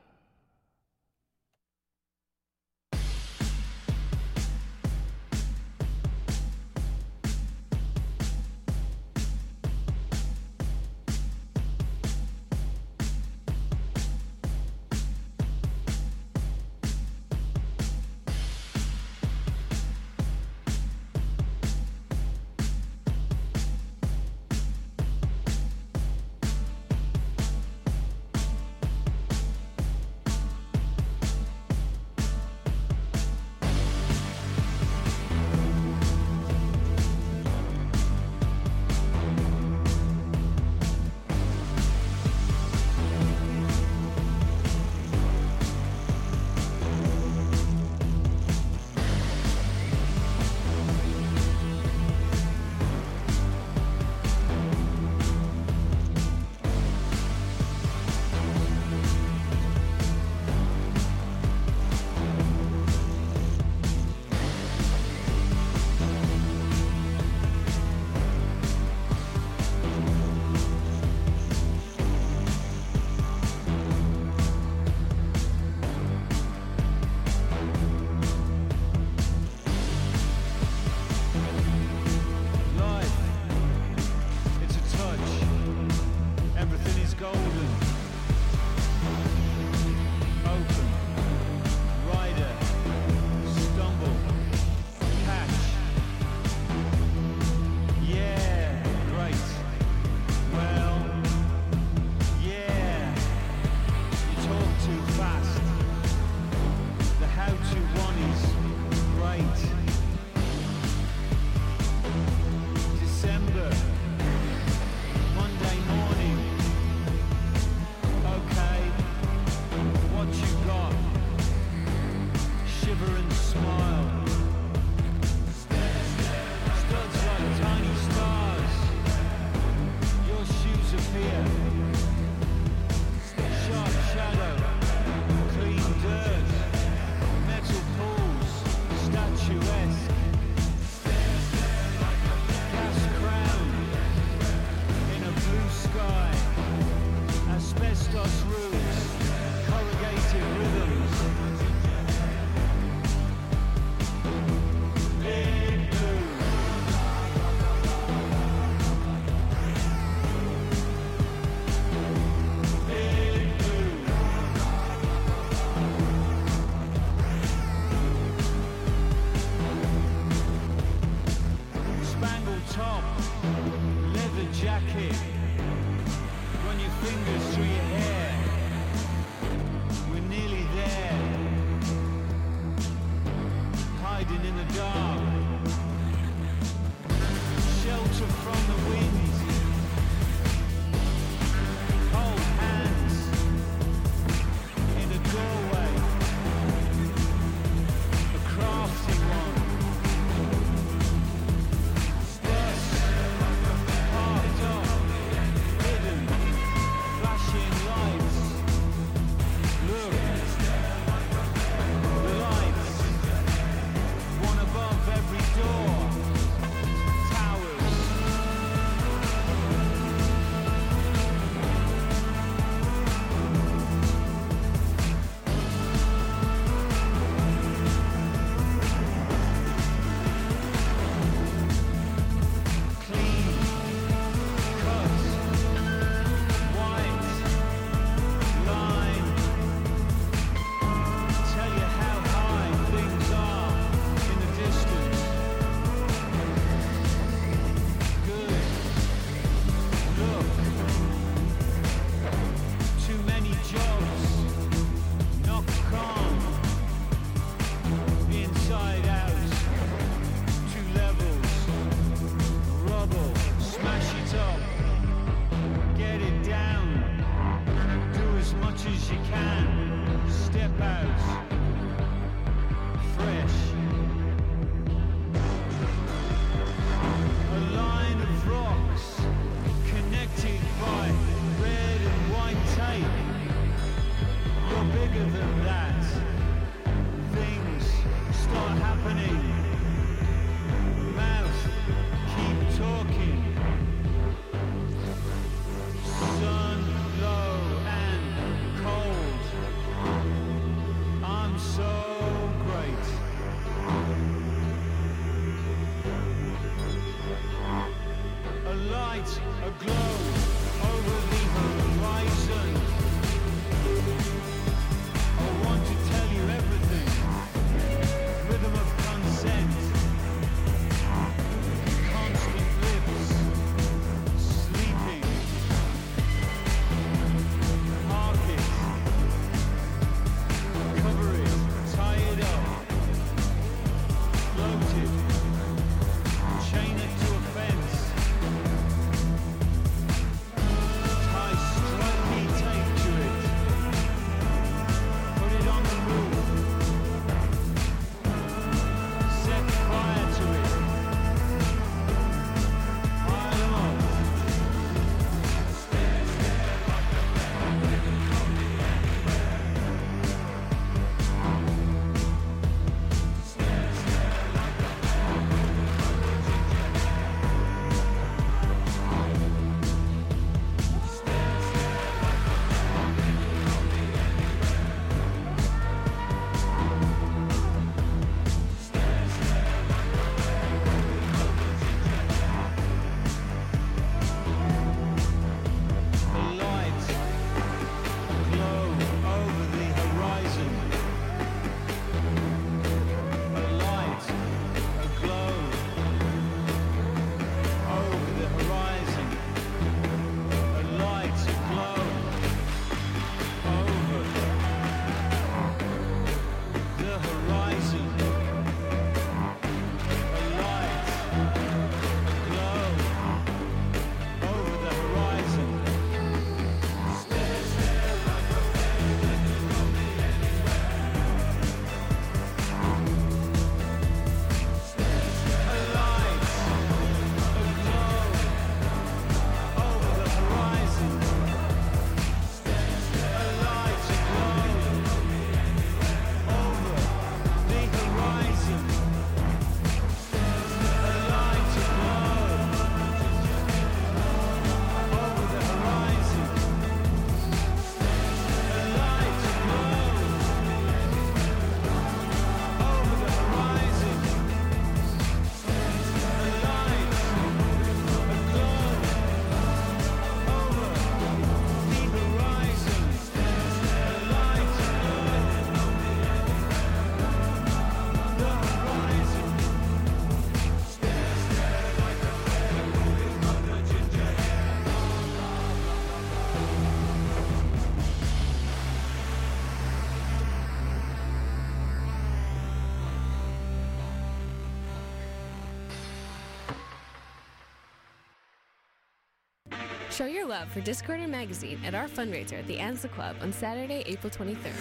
Show your love for Discorder Magazine at our fundraiser at the Anza Club on Saturday, April 23rd.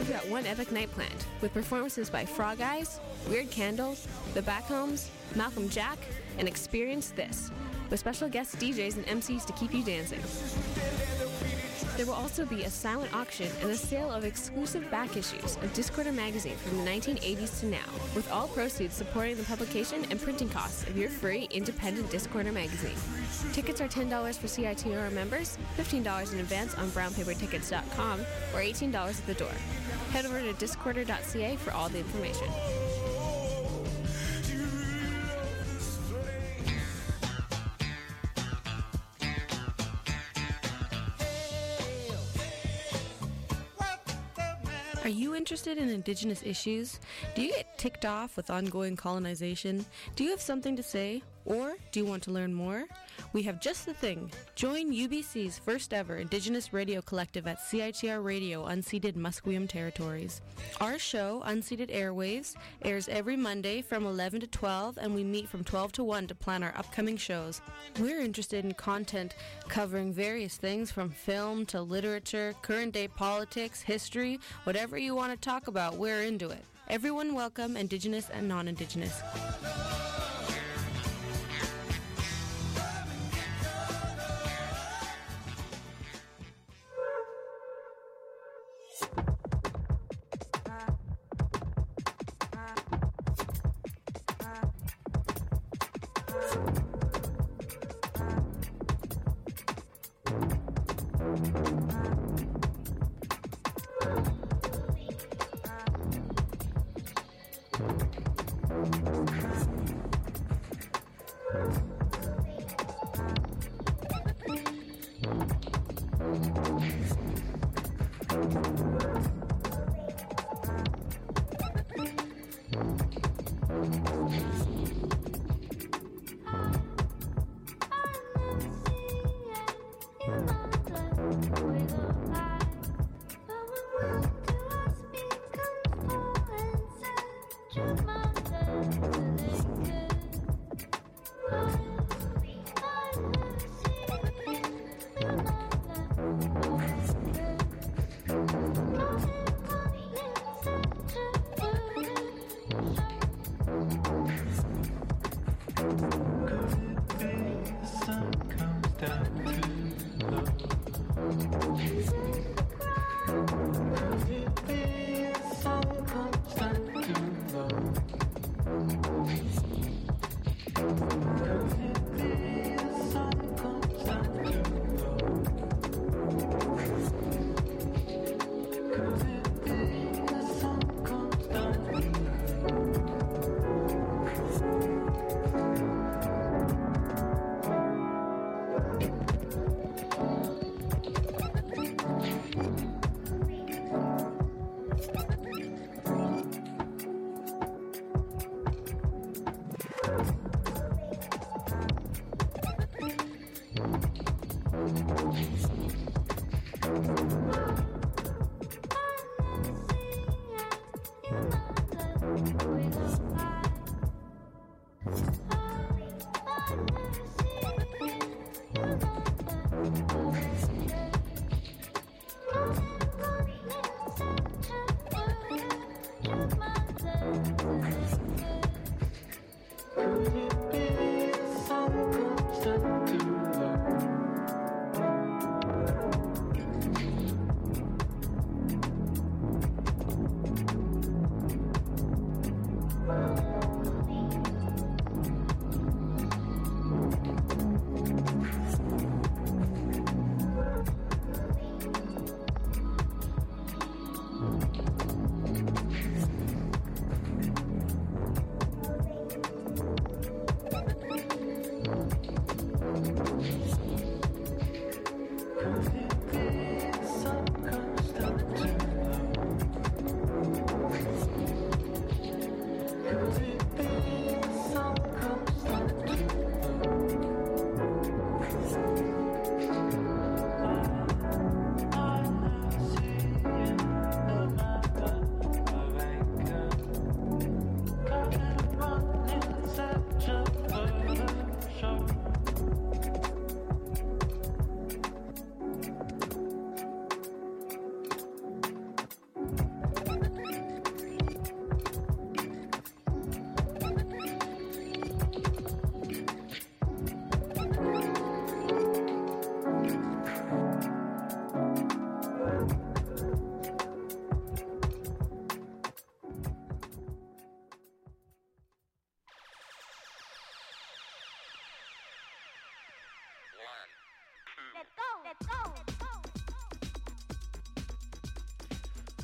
We've got one epic night planned with performances by Frog Eyes, Weird Candles, The Backhomes, Malcolm Jack, and Experience This, with special guest DJs and MCs to keep you dancing. There will also be a silent auction and a sale of exclusive back issues of Discorder magazine from the 1980s to now, with all proceeds supporting the publication and printing costs of your free independent Discorder magazine. Tickets are $10 for CITR members, $15 in advance on brownpapertickets.com, or $18 at the door. Head over to discorder.ca for all the information. Interested in Indigenous issues? Do you get ticked off with ongoing colonization? Do you have something to say? Or do you want to learn more? We have just the thing. Join UBC's first ever Indigenous radio collective at CITR Radio Unceded Musqueam Territories. Our show, Unceded Airwaves, airs every Monday from 11 to 12, and we meet from 12 to 1 to plan our upcoming shows. We're interested in content covering various things from film to literature, current day politics, history, whatever you want to talk about, we're into it. Everyone welcome, Indigenous and non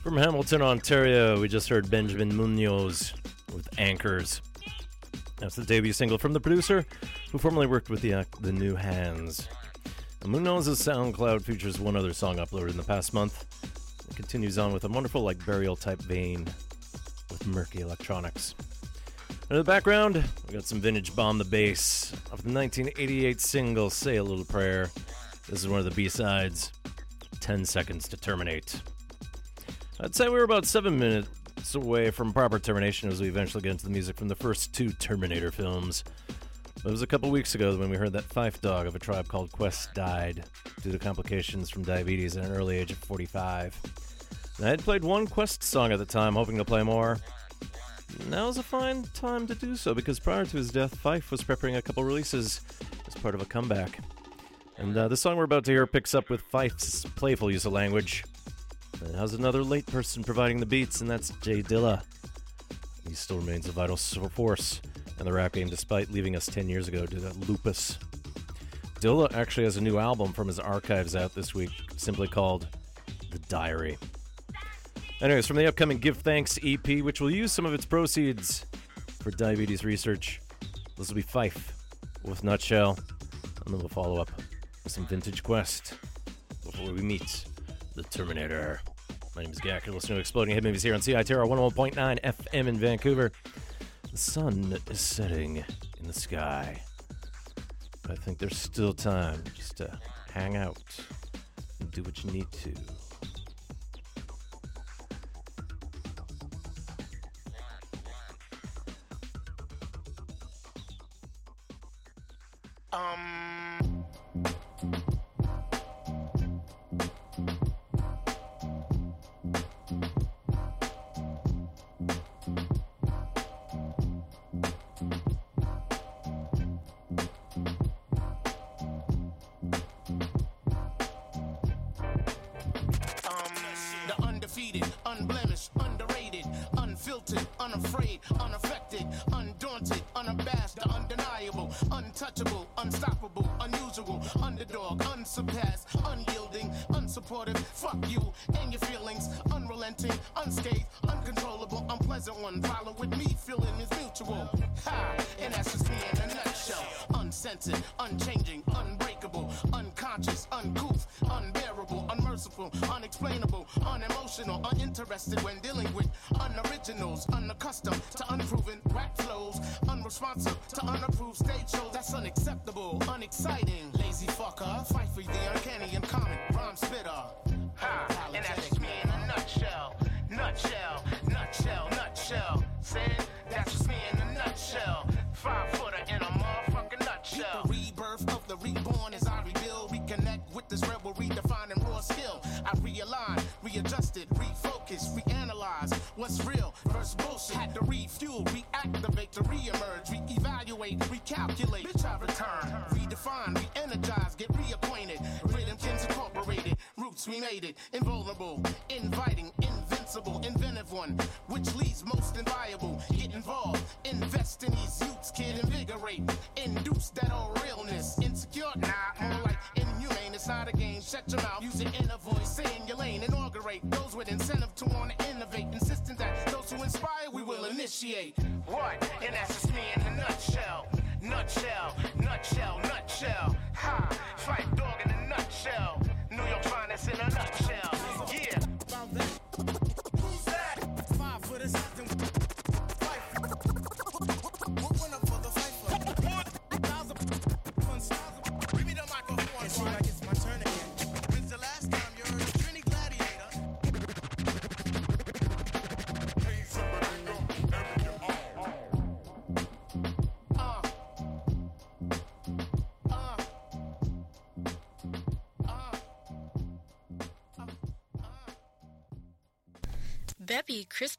From Hamilton, Ontario, we just heard Benjamin Munoz with Anchors. That's the debut single from the producer, who formerly worked with the act The New Hands. And Munoz's SoundCloud features one other song uploaded in the past month. It continues on with a wonderful, like burial type vein with murky electronics. In the background, we got some vintage Bomb the Bass off the 1988 single Say a Little Prayer. This is one of the B sides 10 Seconds to Terminate. I'd say we were about seven minutes away from proper termination as we eventually get into the music from the first two Terminator films. It was a couple weeks ago when we heard that Phife Dawg of a tribe called Quest died due to complications from diabetes at an early age of 45. And I had played one Quest song at the time, hoping to play more. Now's a fine time to do so because prior to his death, Phife was preparing a couple releases as part of a comeback. And uh, the song we're about to hear picks up with Phife's playful use of language. It has another late person providing the beats, and that's J Dilla. He still remains a vital force in the rap game despite leaving us 10 years ago to lupus. Dilla actually has a new album from his archives out this week, simply called The Diary. Anyways, from the upcoming Give Thanks EP, which will use some of its proceeds for diabetes research, this will be Phife with Nutshell, and then we'll follow up with some Vintage Quest before we meet the Terminator. My name is Gak. You're listening to Exploding Head Movies here on CITR 101.9 FM in Vancouver. The sun is setting in the sky. But I think there's still time just to hang out and do what you need to.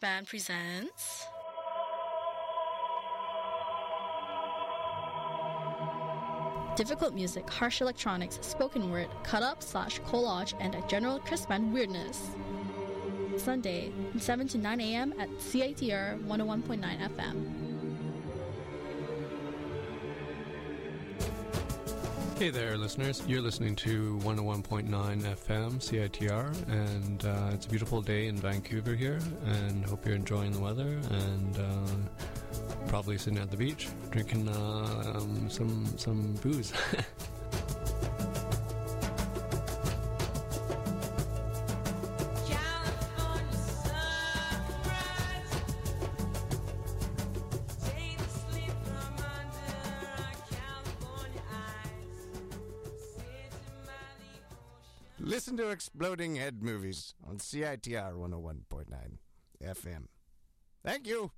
Band presents. Difficult music, harsh electronics, spoken word, cut up slash collage, and a general Chris Band weirdness. Sunday, 7 to 9 a.m. at CITR 101.9 FM. Hey there, listeners. You're listening to 101.9 FM CITR, and uh, it's a beautiful day in Vancouver here, and hope you're enjoying the weather and uh, probably sitting at the beach drinking uh, um, some some booze. Head Movies on CITR 101.9 FM. Thank you.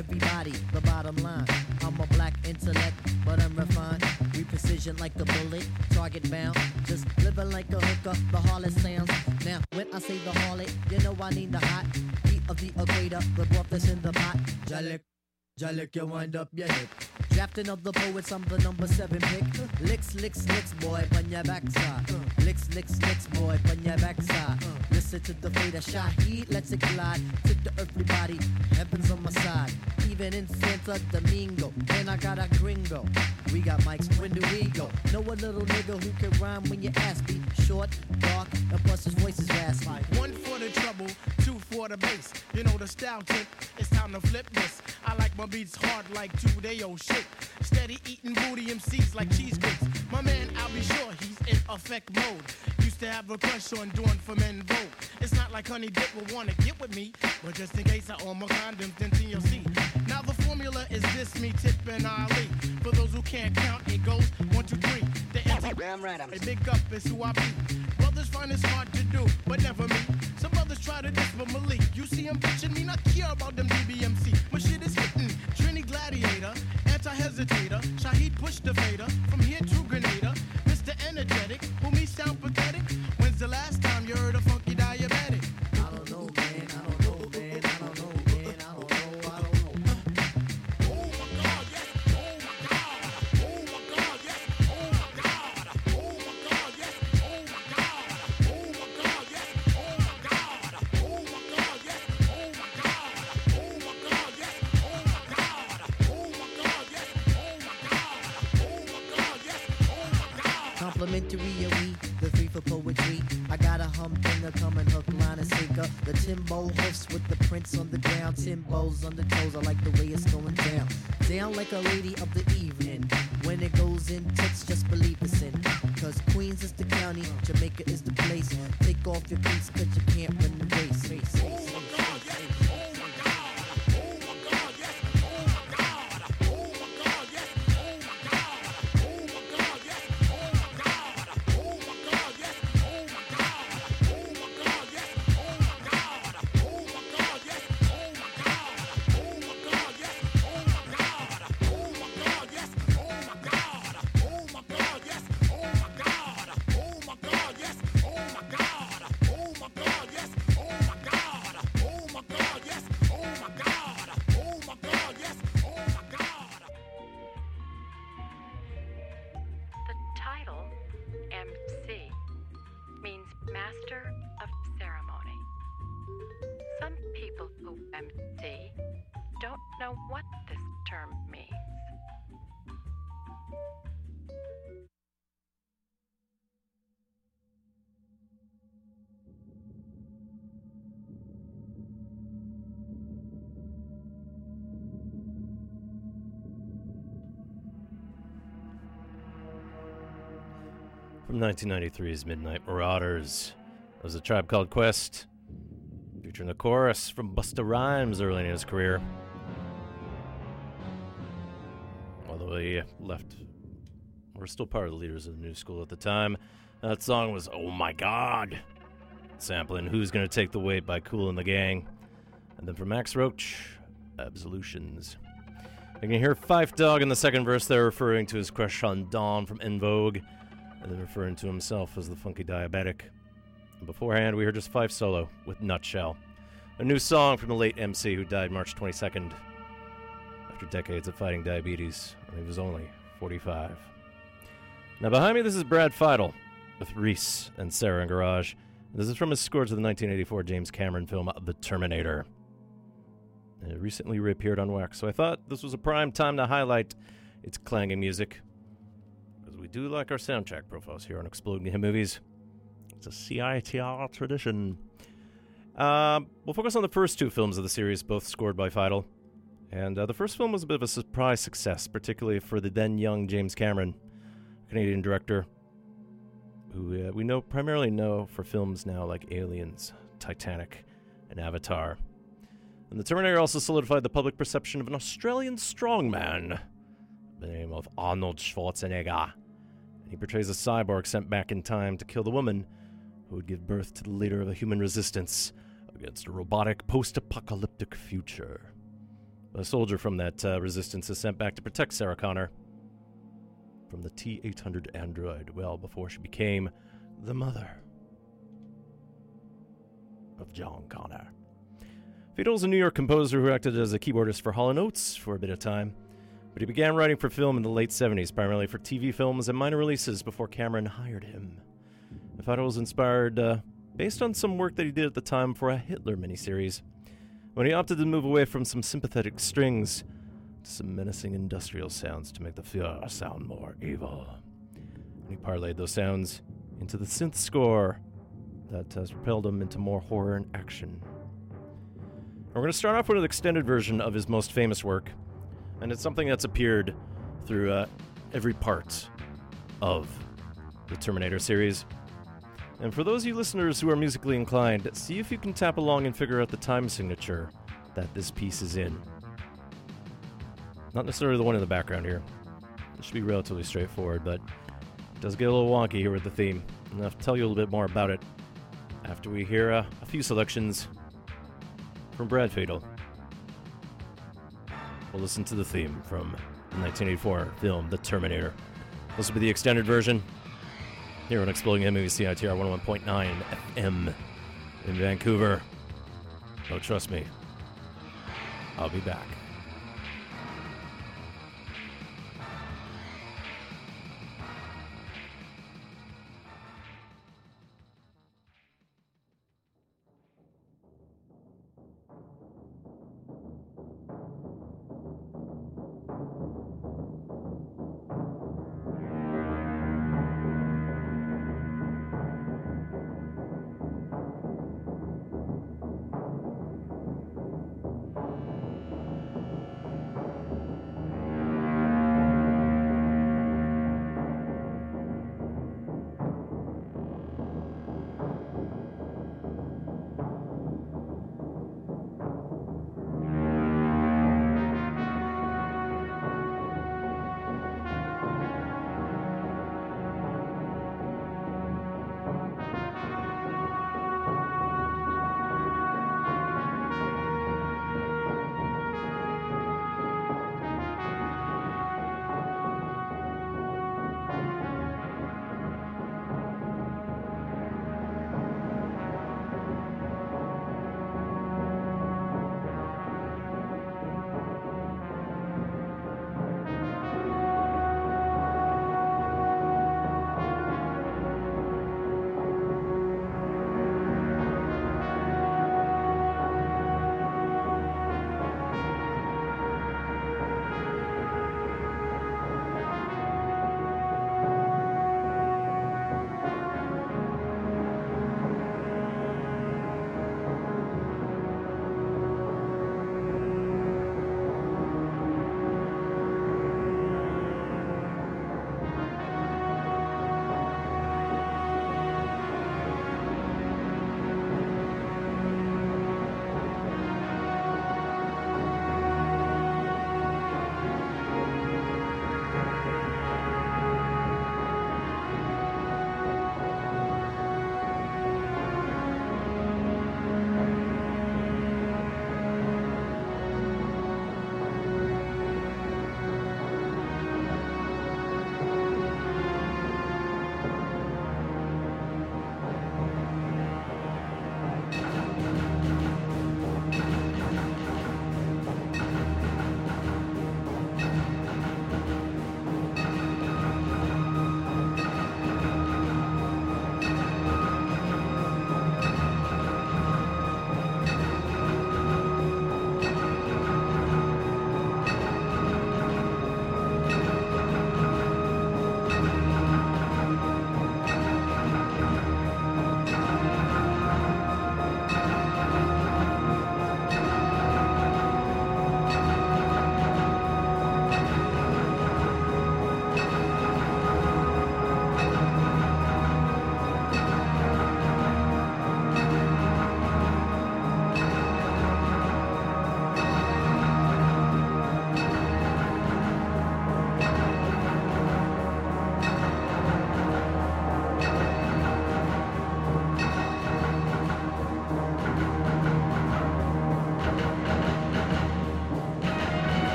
Everybody. The bottom line. I'm a black intellect, but I'm refined. We precision like a bullet, target bound. Just living like a hooker, the harlot sounds. Now, when I say the harlot, you know I need the hot heat of the equator, the broth that's in the pot. Jalik, Jalik, you wind up your hip. Drafting of the poets, I'm the number seven pick. Licks, licks, licks, boy, on your backside. Licks, licks, licks, boy, on your backside. Listen to the fate of Shaheed, let's it collide. Tip to everybody, heaven's on my side. Even in Santo Domingo, and I got a gringo. We got mics, when do we go? Know a little nigga who can rhyme when you ask me. Short, dark, and plus his voice is raspy. One for the trouble, two for the bass. You know the style tip, it's time to flip this. I like my beats hard like two day old shit. Steady eating booty MCs like cheesecakes. My man, I'll be sure he's in effect mode. Used to have a crush on doing for men vote. It's not like Honey Dip will wanna get with me, but just in case I own my condoms, then TLC. Now the formula is this, me, Tip, and Ali. For those who can't count, it goes one, two, three. The empty Damn right, I'm a big up is who I be. Brothers find it's hard to do, but never me. Some brothers try to diss, but Malik, you see him bitching me, not care about them DBMC. My shit is hitting. Trini Gladiator, anti-hesitator. Shaheed push the fader. The Timbo hoofs with the prints on the ground. Timbos on the toes, I like the way it's going down. Down like a lady of the evening. When it goes in tits, just believe it's in. Cause Queens is the county, Jamaica is the place. Take off your cleats cause you can't win the race. 1993's Midnight Marauders. That was a tribe called Quest, featuring the chorus from Busta Rhymes early in his career. Although he left, we're still part of the leaders of the new school at the time. That song was Oh My God, sampling Who's Gonna Take the Weight by Kool and the Gang. And then from Max Roach, Absolutions. You can hear Phife Dawg in the second verse there referring to his crush on Dawn from En Vogue, referring to himself as the funky diabetic. And beforehand, we heard just Phife solo with Nutshell. A new song from the late MC who died March 22nd after decades of fighting diabetes when he was only 45. Now, behind me, this is Brad Fiedel with Reese and Sarah in Garage. This is from his score to the 1984 James Cameron film The Terminator. It recently reappeared on Wax, so I thought this was a prime time to highlight its clanging music. Do like our soundtrack profiles here on Exploding Head Movies. It's a CITR tradition. Uh, we'll focus on the first two films of the series, both scored by Fiedel. And uh, the first film was a bit of a surprise success, particularly for the then young James Cameron, Canadian director, who uh, we know primarily know for films now like Aliens, Titanic, and Avatar. And the Terminator also solidified the public perception of an Australian strongman by the name of Arnold Schwarzenegger. He portrays a cyborg sent back in time to kill the woman who would give birth to the leader of a human resistance against a robotic post apocalyptic future. A soldier from that uh, resistance is sent back to protect Sarah Connor from the T 800 android well before she became the mother of John Connor. Fiedel's a New York composer who acted as a keyboardist for Hall & Oates for a bit of time, but he began writing for film in the late 70s, primarily for TV films and minor releases before Cameron hired him. Fiedel was inspired uh, based on some work that he did at the time for a Hitler miniseries, when he opted to move away from some sympathetic strings to some menacing industrial sounds to make the Fuhrer sound more evil. And he parlayed those sounds into the synth score that has propelled him into more horror and action. We're going to start off with an extended version of his most famous work, and it's something that's appeared through uh, every part of the Terminator series. And for those of you listeners who are musically inclined, see if you can tap along and figure out the time signature that this piece is in. Not necessarily the one in the background here. It should be relatively straightforward, but it does get a little wonky here with the theme. And I'll tell you a little bit more about it after we hear uh, a few selections from Brad Fiedel. We'll listen to the theme from the 1984 film The Terminator. This will be the extended version here on Exploding Movie CITR 101.9 FM in Vancouver. Oh, trust me, I'll be back.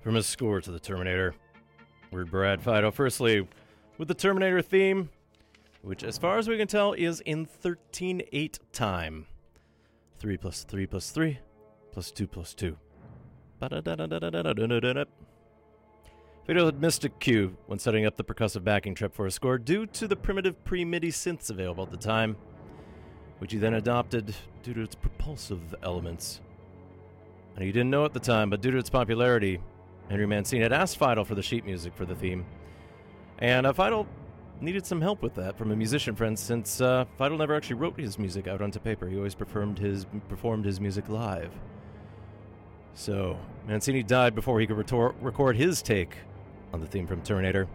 From his score to the Terminator. We're Brad Fiedel. Firstly, with the Terminator theme, which, as far as we can tell, is in 13 8 time 3 plus 3 plus 3 plus 2 plus 2. Fiedel had missed a cue when setting up the percussive backing trip for a score due to the primitive pre MIDI synths available at the time, which he then adopted due to its propulsive elements. And he didn't know at the time, but due to its popularity, Henry Mancini had asked Fiedel for the sheet music for the theme. And uh, Fiedel needed some help with that from a musician friend since uh, Fiedel never actually wrote his music out onto paper. He always performed his, performed his music live. So, Mancini died before he could retor- record his take on the theme from Terminator,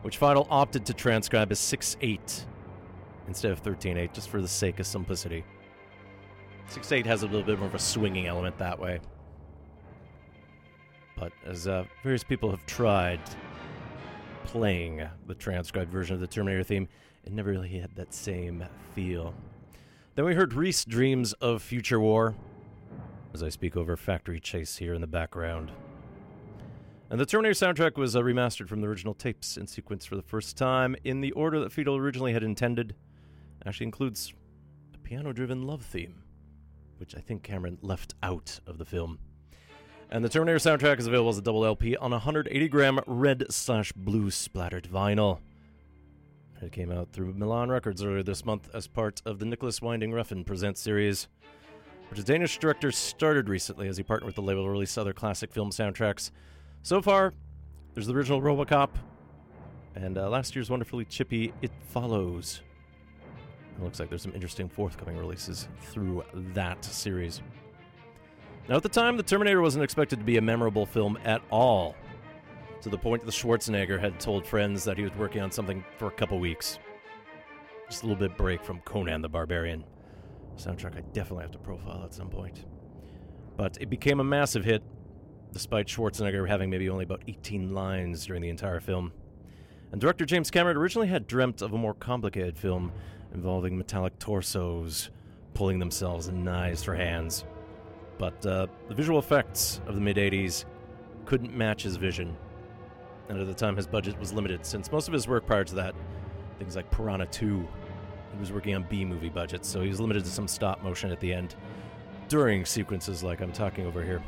which Fiedel opted to transcribe as 6 8 instead of 13 8, just for the sake of simplicity. 6 8 has a little bit more of a swinging element that way. But as uh, various people have tried playing the transcribed version of the Terminator theme, it never really had that same feel. Then we heard Reese Dreams of Future War as I speak over Factory Chase here in the background. And the Terminator soundtrack was uh, remastered from the original tapes in sequence for the first time in the order that Fiedel originally had intended. It Actually includes a piano driven love theme, which I think Cameron left out of the film. And the Terminator soundtrack is available as a double LP on 180 gram red slash blue splattered vinyl. It came out through Milan Records earlier this month as part of the Nicolas Winding Refn Presents series, which the Danish director started recently as he partnered with the label to release other classic film soundtracks. So far, there's the original Robocop, and uh, last year's wonderfully chippy It Follows. It looks like there's some interesting forthcoming releases through that series. Now, at the time, The Terminator wasn't expected to be a memorable film at all, to the point that Schwarzenegger had told friends that he was working on something for a couple weeks. Just a little bit break from Conan the Barbarian. Soundtrack I definitely have to profile at some point. But it became a massive hit, despite Schwarzenegger having maybe only about 18 lines during the entire film. And director James Cameron originally had dreamt of a more complicated film involving metallic torsos pulling themselves in knives for hands. But uh, the visual effects of the mid 80s couldn't match his vision. And at the time, his budget was limited, since most of his work prior to that, things like Piranha 2, he was working on B movie budgets, so he was limited to some stop motion at the end during sequences like I'm talking over here.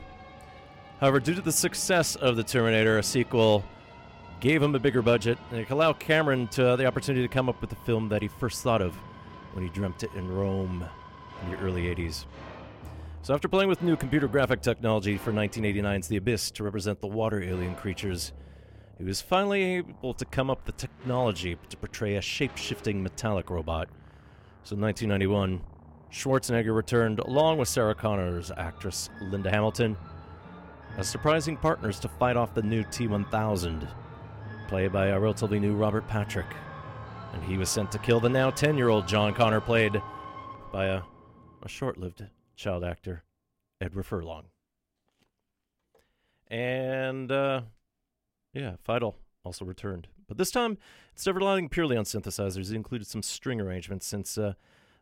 However, due to the success of The Terminator, a sequel gave him a bigger budget and it allowed Cameron to, the opportunity to come up with the film that he first thought of when he dreamt it in Rome in the early 80s. So, after playing with new computer graphic technology for 1989's The Abyss to represent the water alien creatures, he was finally able to come up with the technology to portray a shape shifting metallic robot. So, in 1991, Schwarzenegger returned along with Sarah Connor's actress Linda Hamilton as surprising partners to fight off the new T 1000, played by a relatively new Robert Patrick. And he was sent to kill the now 10 year old John Connor, played by a, a short lived child actor, Edward Furlong. And, uh, yeah, Fiedel also returned. But this time, instead of relying purely on synthesizers, it included some string arrangements since uh,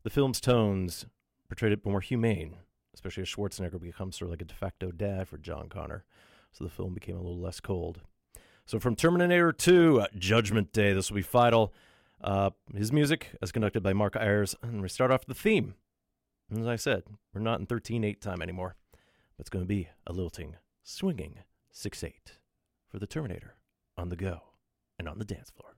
the film's tones portrayed it more humane, especially as Schwarzenegger becomes sort of like a de facto dad for John Connor. So the film became a little less cold. So from Terminator 2, uh, Judgment Day, this will be Fiedel. Uh, his music, as conducted by Mark Ayers. And we start off the theme. As I said, we're not in 13 8 time anymore, but it's going to be a lilting, swinging 6 8 for the Terminator on the go and on the dance floor.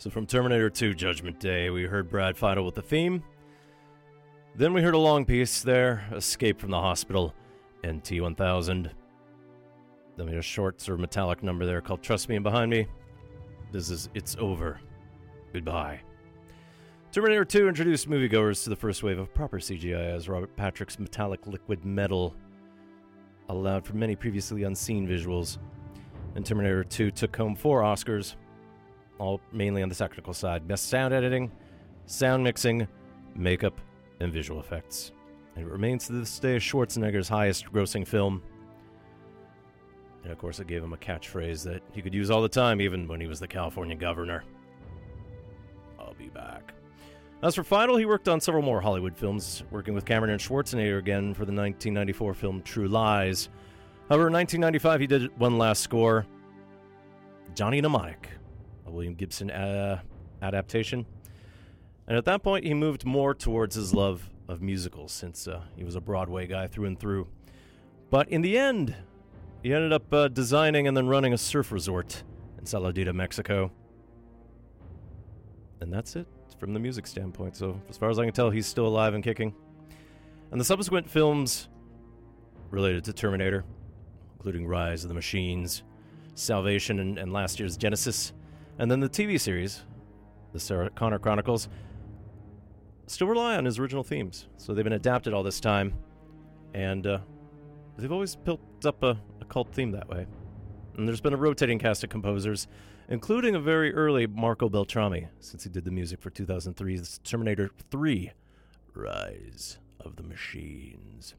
So from Terminator 2 Judgment Day, we heard Brad Fiedel with the theme. Then we heard a long piece there, Escape from the Hospital, and T1000. Then we had a short sort of metallic number there called Trust Me and Behind Me. This is It's Over. Goodbye. Terminator 2 introduced moviegoers to the first wave of proper CGI as Robert Patrick's metallic liquid metal allowed for many previously unseen visuals. And Terminator 2 took home four Oscars, all mainly on the technical side best sound editing, sound mixing, makeup, and visual effects. And it remains to this day Schwarzenegger's highest grossing film. And of course, it gave him a catchphrase that he could use all the time, even when he was the California governor. I'll be back. As for Final, he worked on several more Hollywood films, working with Cameron and Schwarzenegger again for the 1994 film True Lies. However, in 1995, he did one last score Johnny Mnemonic, a William Gibson uh, adaptation. And at that point, he moved more towards his love of musicals, since uh, he was a Broadway guy through and through. But in the end, he ended up uh, designing and then running a surf resort in Saladita, Mexico. And that's it from the music standpoint. So, as far as I can tell, he's still alive and kicking. And the subsequent films related to Terminator, including Rise of the Machines, Salvation, and, and last year's Genesis, and then the TV series, the Sarah Connor Chronicles, still rely on his original themes. So they've been adapted all this time, and uh, they've always built up a, a cult theme that way. And there's been a rotating cast of composers, including a very early Marco Beltrami, since he did the music for 2003's Terminator 3 Rise of the Machines.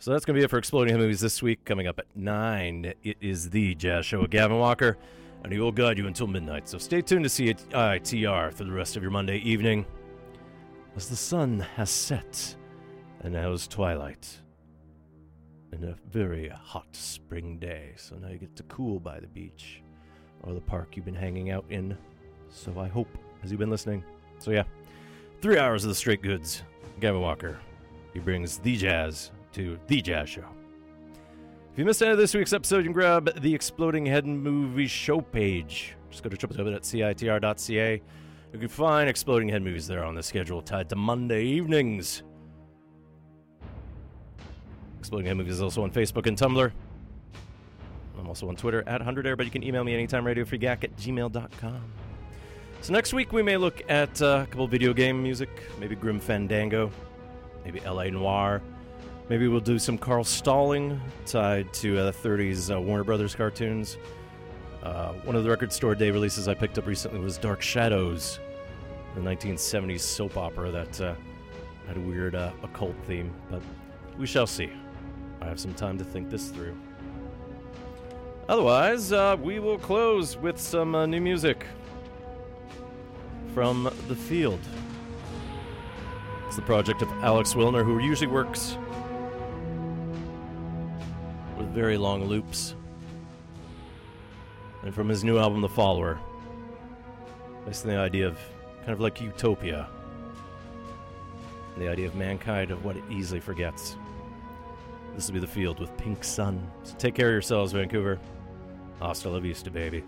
So that's going to be it for Exploding Movies this week. Coming up at 9, it is The Jazz Show with Gavin Walker, and he will guide you until midnight. So stay tuned to see CITR for the rest of your Monday evening as the sun has set and now is twilight in a very hot spring day. So now you get to cool by the beach or the park you've been hanging out in. So I hope, as you've been listening. So yeah, three hours of the straight goods. Gavin Walker. He brings the jazz to the Jazz Show. If you missed any of this week's episode, you can grab the Exploding Head Movie show page. Just go to www.citr.ca. You can find Exploding Head movies there on the schedule tied to Monday evenings. Exploding Head Movies is also on Facebook and Tumblr. I'm also on Twitter at 100air, but you can email me anytime, radiofreegack at gmail.com. So next week we may look at uh, a couple video game music, maybe Grim Fandango, maybe L.A. Noire. Maybe we'll do some Carl Stalling tied to uh, 30s uh, Warner Brothers cartoons. Uh, one of the record store day releases I picked up recently was Dark Shadows, the 1970s soap opera that uh, had a weird uh, occult theme, but we shall see. I have some time to think this through. Otherwise, uh, we will close with some uh, new music from The Field. It's the project of Alex Willner, who usually works with very long loops. And from his new album, The Follower, based on the idea of kind of like utopia, the idea of mankind of what it easily forgets. This will be The Field with Pink Sun. So take care of yourselves, Vancouver. Hasta la vista, baby.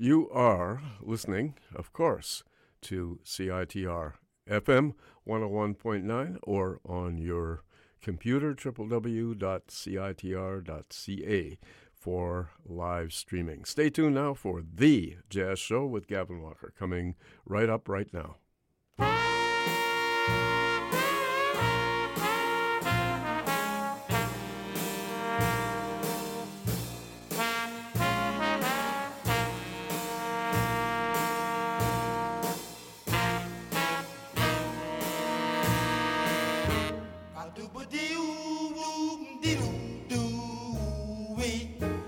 You are listening, of course, to CITR FM 101.9 or on your computer, www.citr.ca for live streaming. Stay tuned now for The Jazz Show with Gavin Walker, coming right up right now.